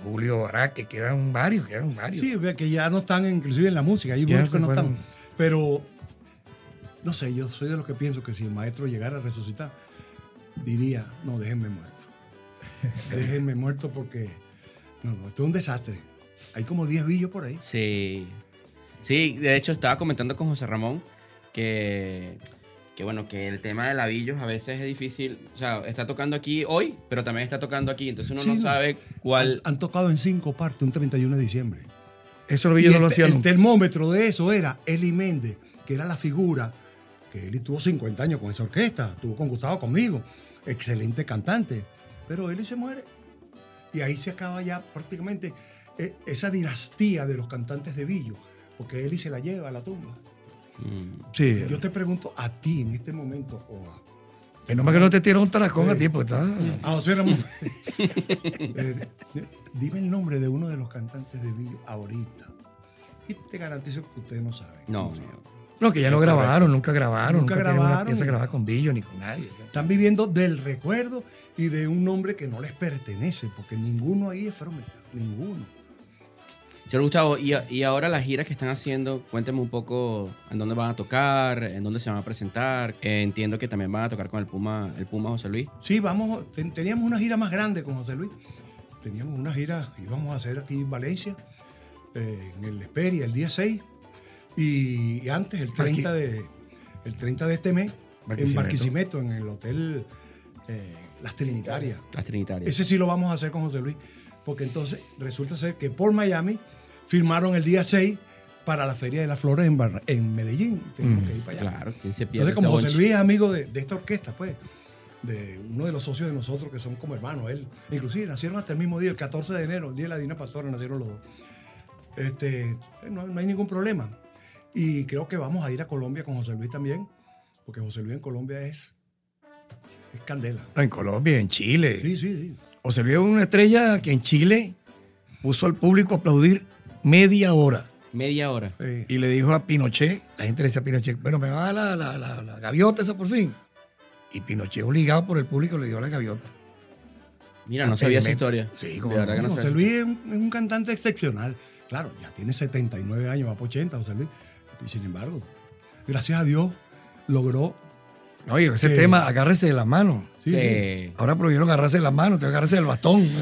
E: Julio Araque, quedan varios, quedan varios.
D: Sí, que ya no están inclusive en la música. Hay
E: Ya
D: muchos que no
E: fueron.
D: están. Pero, no sé, yo soy de los que pienso que si el maestro llegara a resucitar, diría, no, déjenme muerto. déjenme muerto porque, no, no, esto es un desastre. Hay como 10 billos por ahí.
A: Sí. Sí, de hecho estaba comentando con José Ramón que, que bueno, que el tema de labillos a veces es difícil. O sea, está tocando aquí hoy, pero también está tocando aquí. Entonces uno
D: Sí,
A: no sabe cuál.
D: Han, han tocado en cinco partes un 31 de diciembre.
E: Eso lo Villo no lo hacía
D: el
E: nunca.
D: termómetro de eso era Eli Méndez, que era la figura, que Eli tuvo 50 años con esa orquesta, tuvo con Gustavo conmigo, excelente cantante, pero Eli se muere. Y ahí se acaba ya prácticamente eh, esa dinastía de los cantantes de Villo, porque Eli se la lleva a la tumba.
A: Mm.
E: Sí.
D: Yo te pregunto a ti en este momento, o a,
E: Menos mal que no te tira un taracón a ti, porque está...
D: a José Ramón, eh, dime el nombre de uno de los cantantes de Villo ahorita. Y te garantizo que ustedes no saben.
A: No, no.
E: que ya no grabaron, nunca grabaron.
D: Nunca
E: Nunca, grabaron. pieza grabada con Villo ni con nadie.
D: Están viviendo del recuerdo y de un nombre que no les pertenece, porque ninguno ahí es Frometer, ninguno.
A: Señor Gustavo, y, a- y ahora las giras que están haciendo, cuénteme un poco en dónde van a tocar, en dónde se van a presentar. Eh, entiendo que también van a tocar con el Puma, el Puma José Luis.
D: Sí, vamos, ten- teníamos una gira más grande con José Luis. Teníamos una gira, íbamos a hacer aquí en Valencia, eh, en el Esperia, el día 6, y, y antes, el 30, de, el 30 de este mes, en
E: Barquisimeto.
D: Barquisimeto, en el Hotel eh, Las Trinitarias.
A: Las Trinitarias.
D: Ese sí lo vamos a hacer con José Luis, porque entonces resulta ser que por Miami firmaron el día 6 para la Feria de las Flores en, Medellín. Tenemos
E: Mm,
D: que ir para allá.
A: Claro, ¿quién se pierde
D: Entonces, como José? Luis es amigo de, de esta orquesta, pues, de uno de los socios de nosotros que son como hermanos, él, inclusive nacieron hasta el mismo día, el 14 de enero, el día de la Dina Pastora, nacieron los dos. Este, no, no hay ningún problema. Y creo que vamos a ir a Colombia con José Luis también, porque José Luis en Colombia es, es candela.
E: En Colombia, en Chile.
D: Sí, sí, sí.
E: José Luis es una estrella que en Chile puso al público a aplaudir media hora.
A: Media hora.
D: Sí.
E: Y le dijo a Pinochet, la gente le decía a Pinochet, bueno, me va a dar la, la, la, la gaviota esa por fin. Y Pinochet, obligado por el público, le dio la gaviota.
A: Mira, no sabía esa historia.
E: Sí,
A: de
E: como
A: verdad que no
D: José. Luis es un, es un cantante excepcional. Claro, ya tiene 79 años, va por 80, José Luis. Y sin embargo, gracias a Dios, logró.
E: Oye, ese
D: Sí.
E: tema, agárrese de la mano.
D: sí.
E: Ahora prohibieron agarrarse de la mano, te agarrarse del bastón.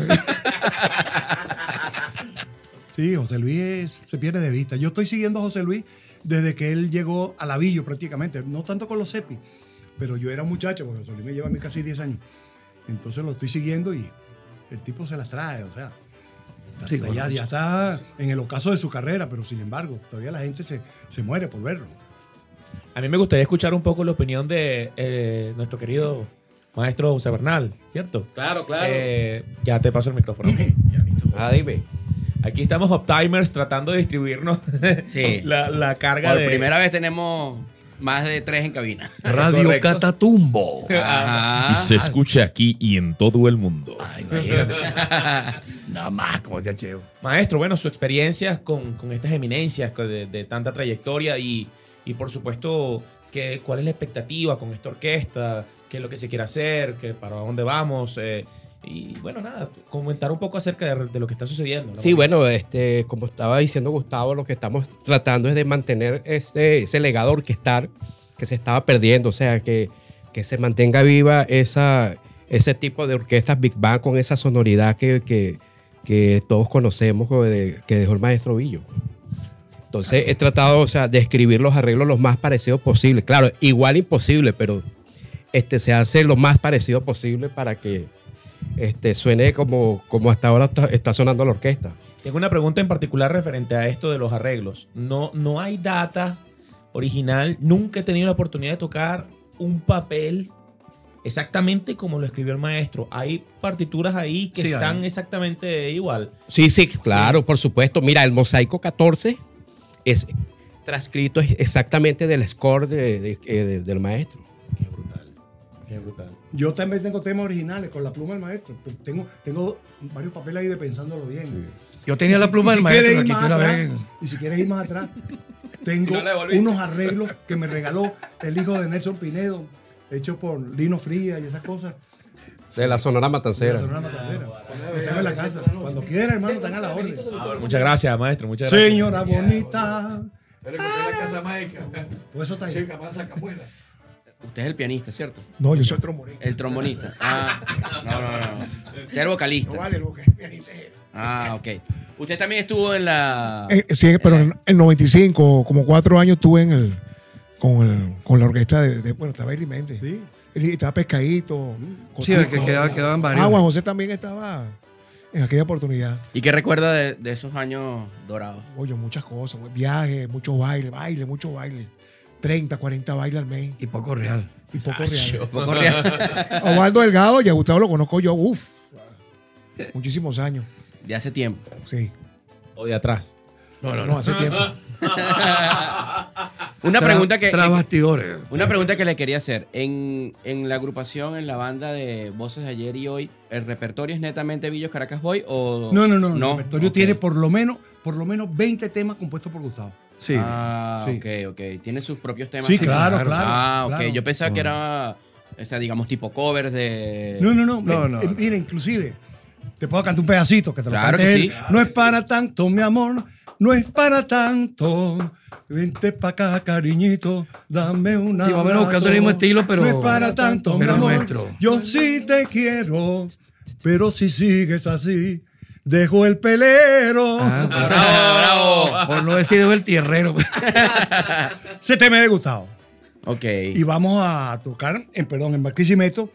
D: Sí, José Luis se pierde de vista. Yo estoy siguiendo a José Luis desde que él llegó a Lavillo prácticamente, no tanto con los CEPI, pero yo era muchacho, porque José Luis me lleva a mí casi 10 años. Entonces lo estoy siguiendo y el tipo se las trae, o sea,
E: Sí,
D: ya, ya está en el ocaso de su carrera, pero sin embargo, todavía la gente se, se muere por verlo.
B: A mí me gustaría escuchar un poco la opinión de eh, nuestro querido maestro José Bernal, ¿cierto?
A: Claro,
B: Eh, ya te paso el micrófono. ah, dime. Aquí estamos Optimers tratando de distribuirnos
A: Sí.
B: la, la carga
A: Por
B: de...
A: primera vez tenemos más de tres en cabina.
E: Radio
B: Correcto.
E: Catatumbo.
A: Ajá.
C: Y se escucha aquí y en todo el mundo.
E: Ay. Nada más, como decía Cheo.
B: Maestro, bueno, su experiencia con, con estas eminencias de tanta trayectoria y, y por supuesto, que, cuál es la expectativa con esta orquesta, qué es lo que se quiere hacer, que, para dónde vamos. eh, y bueno, nada, comentar un poco acerca de, de lo que está sucediendo.
F: Sí, bueno, este, como estaba diciendo Gustavo, lo que estamos tratando es de mantener ese, ese legado orquestal que se estaba perdiendo, o sea, que, que se mantenga viva esa, ese tipo de orquestas Big Bang con esa sonoridad que, que, que todos conocemos que dejó el maestro Villo. Entonces he tratado, o sea, de escribir los arreglos lo más parecidos posible. Claro, igual imposible, pero este, se hace lo más parecido posible para que este, suene como, como hasta ahora está, sonando la orquesta.
B: Tengo una pregunta en particular referente a esto de los arreglos. No, no hay data original. Nunca he tenido la oportunidad de tocar un papel exactamente como lo escribió el maestro. Hay partituras ahí que
E: Sí, hay.
B: están exactamente igual.
F: Sí, sí, claro, por supuesto. Mira, el Mosaico 14 es transcrito exactamente del score de- de- de- del maestro.
B: Qué brutal. Qué brutal.
D: Yo también tengo temas originales con la pluma del maestro. Tengo, tengo varios papeles ahí de pensándolo bien.
E: Yo tenía la pluma del
D: si
E: maestro
D: atrás. Y si quieres ir más atrás, tengo
B: No
D: unos arreglos que me regaló el hijo de Nelson Pinedo, hecho por Lino Fría y esas cosas.
F: De la Sonora
D: de la
F: Matancera.
D: Sonora Matancera. En la casa. Cuando quieran, hermano, están a la orden.
B: Muchas gracias, maestro. Muchas gracias.
D: Señora bonita.
E: Pero encontré la casa mágica.
D: Todo eso está ahí.
E: capaz saca buena.
A: Usted es el pianista, ¿cierto?
D: No, yo soy trombonista.
A: El trombonista. Ah, no, no, no. Usted es el vocalista.
D: vale, lo que es pianista.
A: Ah, ok. Usted también estuvo en la.
G: Eh, sí, pero en el 95, como cuatro años estuve en el, con, el, con la orquesta de, de- bueno, estaba Eli Méndez.
D: Sí.
G: Estaba Pescadito.
E: Sí, que quedaba- quedaban varios.
G: Ah, Juan José también estaba en aquella oportunidad.
A: ¿Y qué recuerda de, de esos años dorados?
G: Oye, muchas cosas, viajes, mucho baile, baile, mucho baile. 30, 40 bailes al mes
E: Y poco real.
G: y poco real.
A: Poco real.
G: Osvaldo Delgado y a Gustavo lo conozco yo, uff, muchísimos años.
A: De hace tiempo.
G: Sí,
B: O de atrás.
E: No, no,
G: no, hace tiempo.
A: Una
E: Tra-
A: pregunta que.
E: Tras bastidores.
A: Una pregunta que le quería hacer. En, en la agrupación, en la banda de Voces de Ayer y Hoy, ¿el repertorio es netamente Villos Caracas Boy o...?
D: No, no, no. El repertorio tiene por lo menos, por lo menos 20 temas compuestos por Gustavo.
E: Sí.
A: Ah,
D: Sí.
A: ok, ok. Tiene sus propios temas.
D: Sí, claro, claro.
A: Ah, ok.
D: claro.
A: Yo pensaba que era, o sea, digamos, tipo covers de...
D: No, no, no.
E: No,
D: Eh,
E: no.
D: eh, mira, inclusive, te puedo cantar un pedacito que te lo
A: Claro
D: cante
A: que
D: él.
A: sí.
D: No es para tanto, mi amor. No es para tanto. Vente pa' acá, cariñito. Dame una.
E: Sí, menos buscando el mismo estilo, pero-
D: No es para tanto, mi
E: pero
D: amor.
E: nuestro.
D: Yo sí te quiero. Pero si sigues así, dejo el pelero.
E: Ah,
A: ¡Bravo, bravo!
E: Por no decir dejo el tierrero.
D: Ese tema es de Gustavo.
A: Ok.
D: Y vamos a tocar, en, perdón, en Barquisimeto,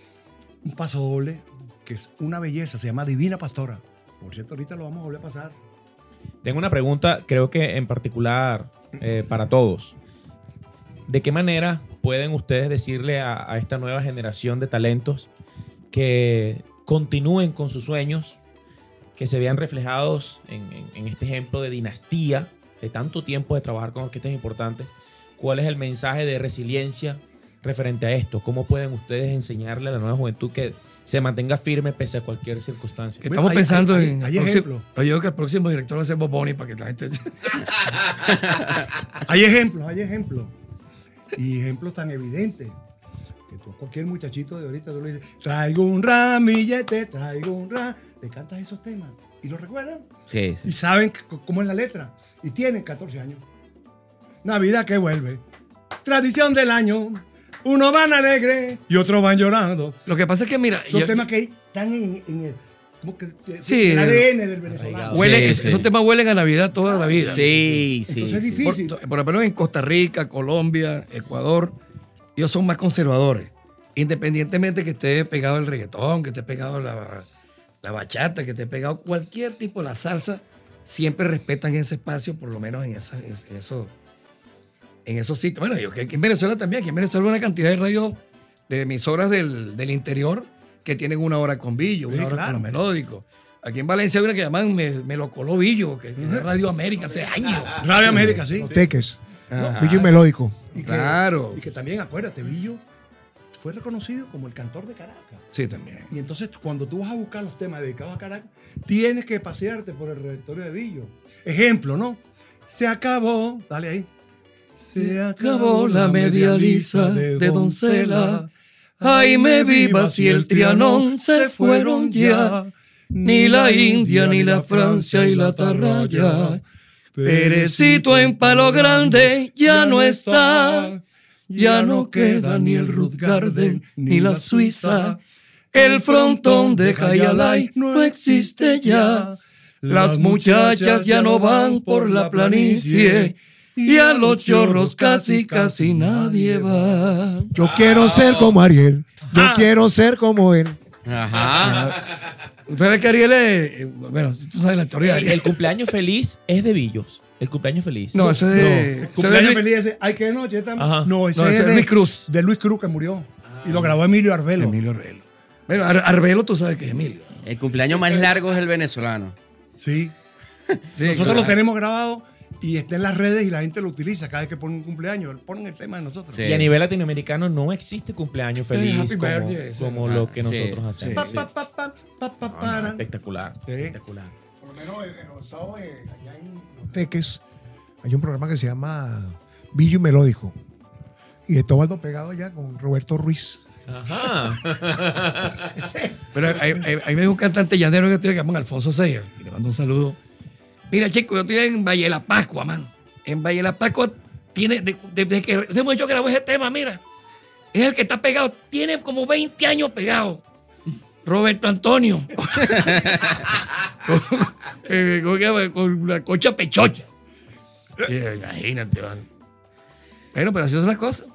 D: un paso doble que es una belleza, se llama Divina Pastora. Por cierto, ahorita lo vamos a volver a pasar.
B: Tengo una pregunta, creo que en particular eh, para todos. ¿De qué manera pueden ustedes decirle a, esta nueva generación de talentos que continúen con sus sueños, que se vean reflejados en este ejemplo de dinastía, de tanto tiempo de trabajar con orquestas importantes? ¿Cuál es el mensaje de resiliencia referente a esto? ¿Cómo pueden ustedes enseñarle a la nueva juventud que se mantenga firme pese a cualquier circunstancia?
E: Que estamos
D: hay-
E: pensando
D: hay-
E: en.
D: hay ejemplos.
E: Yo digo que el próximo director va a ser Bob para que la gente.
D: Hay ejemplos, hay ejemplos. Y ejemplos tan evidentes. Que tú a cualquier muchachito de ahorita tú le dices, traigo un ramillete, traigo un ram. Le cantas esos temas. Y lo recuerdan.
A: Sí,
D: Y
A: sí.
D: saben c- cómo es la letra. Y tienen 14 años. Navidad que vuelve. Tradición del año. Unos van alegre y otros van llorando.
E: Lo que pasa es que, mira.
D: Son
E: yo-
D: temas que están en, en el, ¿cómo que, que-
E: Sí,
D: el
E: el-
D: ADN del venezolano.
E: huele-
A: Sí,
E: es-
A: sí.
E: Esos temas huelen a Navidad toda la vida.
A: Sí, sí.
D: Entonces es difícil.
E: Por, por lo menos en Costa Rica, Colombia, Ecuador, ellos son más conservadores. Independientemente que esté pegado el reggaetón, que esté pegado la, la bachata, que esté pegado cualquier tipo de la salsa, siempre respetan ese espacio, por lo menos en, esa, en, en eso, en esos sitios. Bueno, yo que aquí en Venezuela también, aquí en Venezuela hay una cantidad de radios, de emisoras del, del interior que tienen una hora con Billo, una
D: Sí,
E: hora
D: claro.
E: con los melódicos. Aquí en Valencia hay una que llaman Me, me lo coló Billo, que es Radio América hace años.
D: Radio América, sí.
G: Los teques.
E: Ajá.
G: Billo y melódico.
D: Y que,
E: Claro.
D: Y que también, acuérdate, Billo fue reconocido como el cantor de Caracas.
E: Sí, también.
D: Y entonces, cuando tú vas a buscar los temas dedicados a Caracas, tienes que pasearte por el repertorio de Billo. Ejemplo, ¿no? Se acabó, dale ahí.
E: Se acabó la media lisa de doncella. Jaime Vivas y el Trianón se fueron ya. Ni la India, ni la Francia y la Tarraya. Perecito en Palo Grande ya no está. Ya no queda ni el Ruth Garden ni la Suiza. El frontón de Jayalay no existe ya. Las muchachas ya no van por la planicie. Y a los chorros casi, casi nadie va.
G: Yo quiero ser como Ariel. Yo quiero ser como él.
A: Ajá.
E: ¿Ustedes que Ariel es? eh, Bueno, si tú sabes la historia de
B: El,
E: Ariel.
B: el cumpleaños feliz es de Billos. El cumpleaños feliz.
E: No, eso es de. es de
D: Cumpleaños feliz ese. Ay, qué noche.
B: Ajá.
D: No, ese
E: No,
D: es
E: ese es
D: de
E: Luis Cruz.
D: De Luis Cruz que murió. Y lo grabó Emilio Arbelo.
E: Emilio Arbelo. Bueno, Ar- Arbelo tú sabes que es Emilio.
A: El cumpleaños más largo es el venezolano.
D: Sí.
E: Sí,
D: Nosotros
E: claro.
D: lo tenemos grabado y está en las redes y la gente lo utiliza cada vez que ponen un cumpleaños. Ponen el tema de nosotros.
A: Sí.
B: Y a nivel latinoamericano no existe cumpleaños feliz
E: happy
B: como,
E: birthday, sí.
B: como
A: Ah,
B: lo que
A: sí.
B: nosotros hacemos.
D: Pa,
B: sí.
D: pa, pa, pa, pa, pa,
B: no,
D: para.
B: espectacular.
D: Sí.
B: Espectacular.
G: Por lo menos en, los sábados eh, allá en Los Teques hay un programa que se llama Billo y Melódico. Y está Osvaldo pegado allá con Roberto Ruiz.
B: Ajá.
E: Pero hay, hay- hay un cantante llanero que estoy que llaman Alfonso Sella. Y le mando un saludo. Mira, chico, yo estoy en Valle de la Pascua, man. En Valle de la Pascua tiene, de- de- desde que ese muchacho grabó ese tema, mira. Es el que está pegado. Tiene como 20 años pegado. Roberto Antonio. con, eh, con una cocha pechocha. Sí, imagínate, man. Bueno, pero así son las cosas.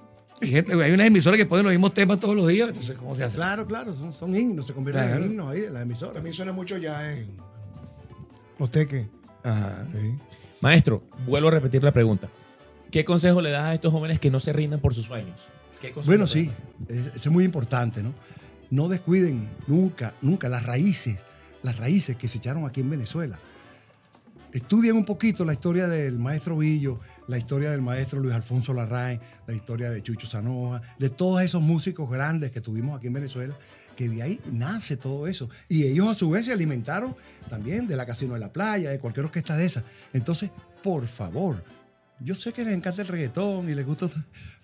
E: Hay, gente, hay unas emisoras que ponen los mismos temas todos los días. Entonces, ¿cómo se hace?
D: Claro, claro, son, son himnos, se convierten
E: Claro.
D: en himnos ahí en las emisoras.
G: También suena mucho ya en Los Teques.
E: Ajá.
G: Sí.
B: Maestro, vuelvo a repetir la pregunta. ¿Qué consejo le das a estos jóvenes que no se rindan por sus sueños? ¿Qué consejo
D: Bueno, sí, eso es muy importante, ¿no? No descuiden nunca, nunca las raíces, las raíces que se echaron aquí en Venezuela. Estudien un poquito la historia del maestro Villo, la historia del maestro Luis Alfonso Larraín, la historia de Chucho Sanoja, de todos esos músicos grandes que tuvimos aquí en Venezuela, que de ahí nace todo eso. Y ellos a su vez se alimentaron también de la Casino de la Playa, de cualquier orquesta de esas. Entonces, por favor, yo sé que les encanta el reggaetón y les gusta,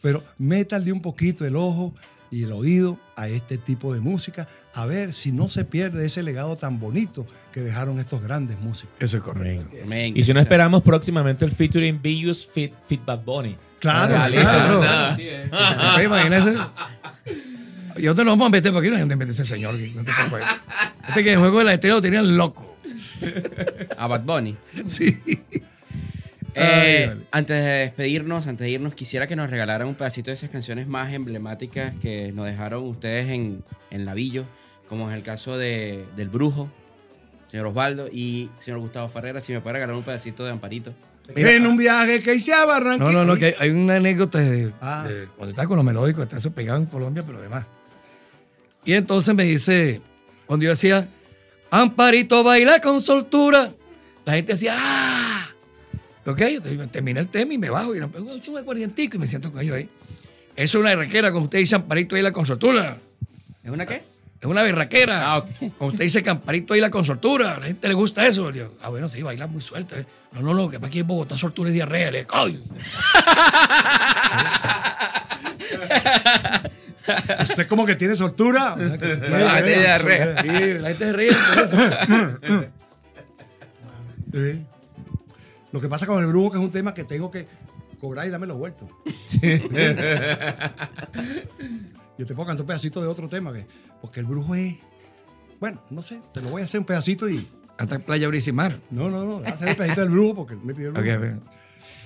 D: pero métanle un poquito el ojo y el oído a este tipo de música, a ver si no se pierde ese legado tan bonito que dejaron estos grandes músicos.
E: Eso es correcto.
B: Y si no esperamos próximamente el featuring Billos Fit, Fit Bad Bunny.
D: Claro, claro.
E: ¿Te imaginas eso? Y nosotros nos vamos a meter porque no hay meter ese señor. que no te preocupes. Este que el juego de la estrella lo tenían loco.
A: A Bad Bunny.
E: Sí.
A: Eh,
E: Ay, vale.
A: Antes de despedirnos, antes de irnos, quisiera que nos regalaran un pedacito de esas canciones más emblemáticas que nos dejaron ustedes en, en Lavillo, como es el caso de, del Brujo, señor Osvaldo y señor Gustavo Ferrera. Si me puede regalar un pedacito de Amparito.
E: Mira,
D: en un viaje que hice a Barranquilla.
E: No, no, no, que hay una anécdota de,
D: Ah.
E: de cuando estaba con los melódicos, está eso pegado en Colombia, pero demás. Y entonces me dice, cuando yo decía, Amparito baila con soltura, la gente decía, ¡ah! Ok, entonces terminé el tema y me bajo y me pego un aguardientico y me siento con ellos ahí. Eso es una berraquera, como usted dice, Amparito baila con soltura.
A: ¿Es una qué?
E: Es una berraquera.
A: Ah, ok.
E: Como usted dice, Camparito baila con soltura. A la gente le gusta eso. Ah, bueno, sí, baila muy suelto. eh. No, no, no, que para aquí en Bogotá soltura es diarrea. Le digo.
D: Usted como que tiene soltura. o sea, que tiene
A: Ah, tiene diarrea.
E: Sí, la gente se ríe por eso.
D: Sí. Lo que pasa con el brujo que es un tema que tengo que cobrar y darme los vueltos. Yo te puedo cantar un pedacito de otro tema, que, porque el brujo es. Bueno, no sé, te lo voy a hacer un pedacito y.
E: Hasta Playa Brisimar.
D: No, no, no, déjame hacer el pedacito del brujo porque me pidió el brujo.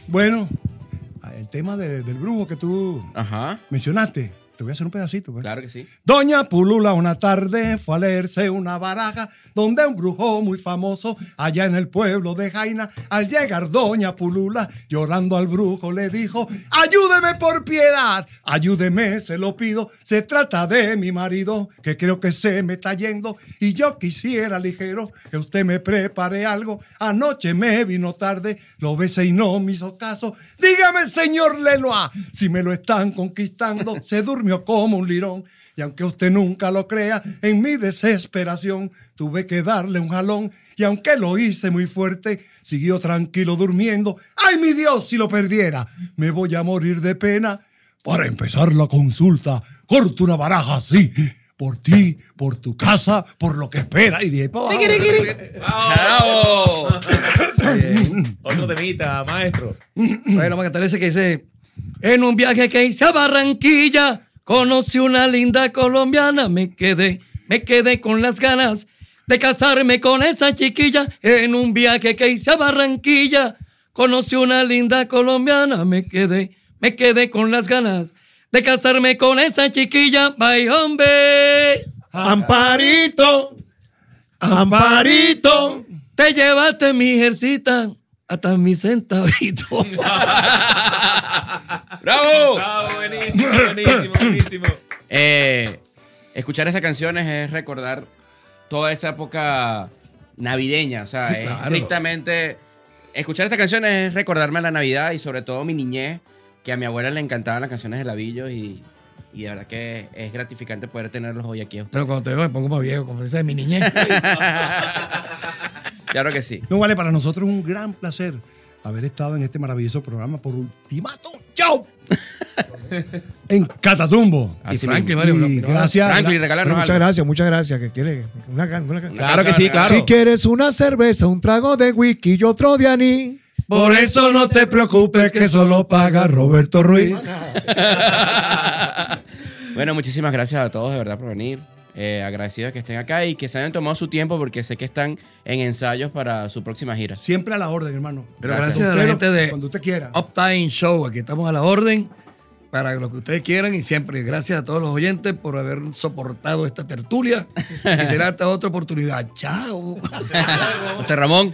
D: Bueno, el tema de- del brujo que tú
A: Ajá.
D: mencionaste, te voy a hacer un pedacito. pues.
A: Claro que sí.
D: Doña Pulula una tarde fue a leerse una baraja donde un brujo muy famoso allá en el pueblo de Jaina. Al llegar Doña Pulula llorando al brujo le dijo, ayúdeme por piedad, ayúdeme, se lo pido. Se trata de mi marido que creo que se me está yendo y yo quisiera ligero que usted me prepare algo. Anoche me vino tarde, lo besé y no me hizo caso. Dígame, señor Leloa, si me lo están conquistando, se durmió como un lirón. Y aunque usted nunca lo crea, en mi desesperación tuve que darle un jalón. Y aunque lo hice muy fuerte, siguió tranquilo durmiendo. ¡Ay, mi Dios, si lo perdiera! Me voy a morir de pena. Para empezar la consulta, corto una baraja así. Por ti, por tu casa, por lo que espera. Y abajo.
A: ¡Bravo!
B: Otro temita, maestro.
E: Bueno, vamos ese que dice: En un viaje que hice a Barranquilla, conocí una linda colombiana. Me quedé, me quedé con las ganas de casarme con esa chiquilla. En un viaje que hice a Barranquilla, conocí una linda colombiana. Me quedé, me quedé con las ganas de casarme con esa chiquilla. Bye, hombre.
G: Amparito, Amparito.
E: Te llevaste mi ejercita hasta mi centavito.
A: ¡Bravo!
B: Ah, buenísimo, buenísimo, buenísimo.
A: Eh, escuchar estas canciones es recordar toda esa época navideña. O sea,
E: Sí,
A: es
E: claro.
A: estrictamente. Escuchar estas canciones es recordarme la Navidad y sobre todo mi niñez, que a mi abuela le encantaban las canciones de Lavillos y, y de verdad que es gratificante poder tenerlos hoy aquí.
E: Pero cuando te veo me pongo más viejo, como dice mi niñez.
A: Claro que sí.
D: No vale, para nosotros es un gran placer haber estado en este maravilloso programa por Ultimatum. ¡Chao! en Catatumbo.
E: y
A: Así
E: Franklin,
A: mismo.
E: Mario,
D: Y
E: no,
D: gracias.
A: Franklin, regalarnos
G: muchas
A: algo.
G: gracias, muchas gracias. Que quiere una, una can-
B: Claro que sí, claro.
G: Si quieres una cerveza, un trago de whisky y otro de aní.
D: Por eso no te preocupes que solo paga Roberto Ruiz.
A: Bueno, muchísimas gracias a todos de verdad por venir. Eh, agradecidos que estén acá y que se hayan tomado su tiempo porque sé que están en ensayos para su próxima gira.
D: Siempre a la orden, hermano.
E: Pero
A: Gracias.
E: gracias a la gente de
D: Cuando usted quiera.
E: Uptime Show, aquí estamos a la orden para lo que ustedes quieran y siempre gracias a todos los oyentes por haber soportado esta tertulia y será hasta otra oportunidad. Chao.
A: José Ramón.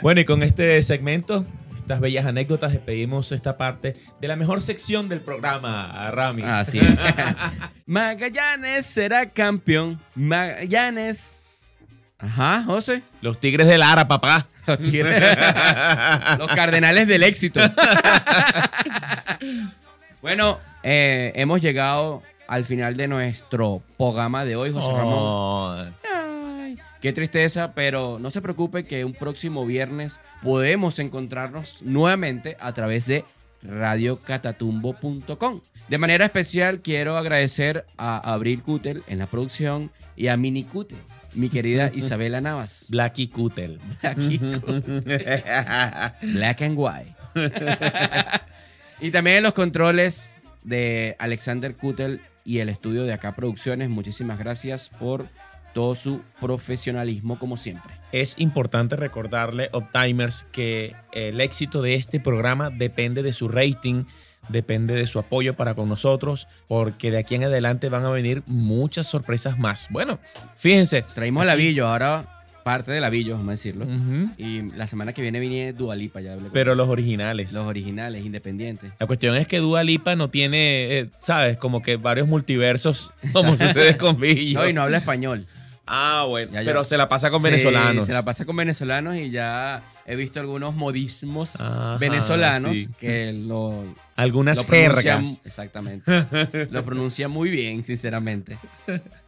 B: Bueno, y con este segmento, estas bellas anécdotas, despedimos esta parte de la mejor sección del programa, Rami.
A: Así es. Magallanes será campeón. Magallanes. Ajá, José.
B: Los Tigres de Lara, papá.
A: Los, tigres- los cardenales del éxito. bueno, eh, hemos llegado al final de nuestro programa de hoy, José Ramón.
B: Oh.
A: Qué tristeza, pero no se preocupe que un próximo viernes podemos encontrarnos nuevamente a través de radiocatatumbo.com. De manera especial quiero agradecer a Abril Cutel en la producción y a Mini Cutel, mi querida Isabela Navas.
B: Blacky Cutel.
A: Black and White. y también los controles de Alexander Kutel y el estudio de Acá Producciones. Muchísimas gracias por todo su profesionalismo como siempre.
B: Es importante recordarle, Optimers, que el éxito de este programa depende de su rating, depende de su apoyo para con nosotros, porque de aquí en adelante van a venir muchas sorpresas más. Bueno, fíjense.
A: Traímos el Lavillo, ahora parte del Lavillo, vamos a decirlo. Y la semana que viene viene Dualipa, ya hablé
B: Pero los originales.
A: los originales, independientes.
B: La cuestión es que Dua Lipa no tiene, eh, ¿sabes? Como que varios multiversos como sucede con Billo.
A: No, y no habla español.
B: Ah, bueno.
A: Ya.
B: Pero se la pasa con
A: Sí,
B: venezolanos.
A: Se la pasa con venezolanos y ya he visto algunos modismos
B: Ajá,
A: venezolanos
B: sí.
A: que lo,
B: Algunas
A: lo pronuncian-
B: jergas.
A: Exactamente. lo pronuncia muy bien, sinceramente.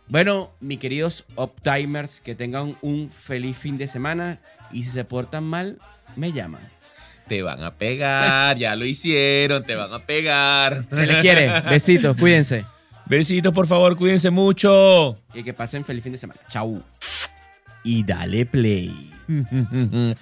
A: Bueno, mis queridos Optimers, que tengan un feliz fin de semana y si se portan mal, me llaman.
B: Te van a pegar, ya lo hicieron, te van a pegar.
A: Se les quiere. Besitos, cuídense.
B: Besitos, por favor, cuídense mucho.
A: Y que pasen feliz fin de semana. Chau. Y dale play.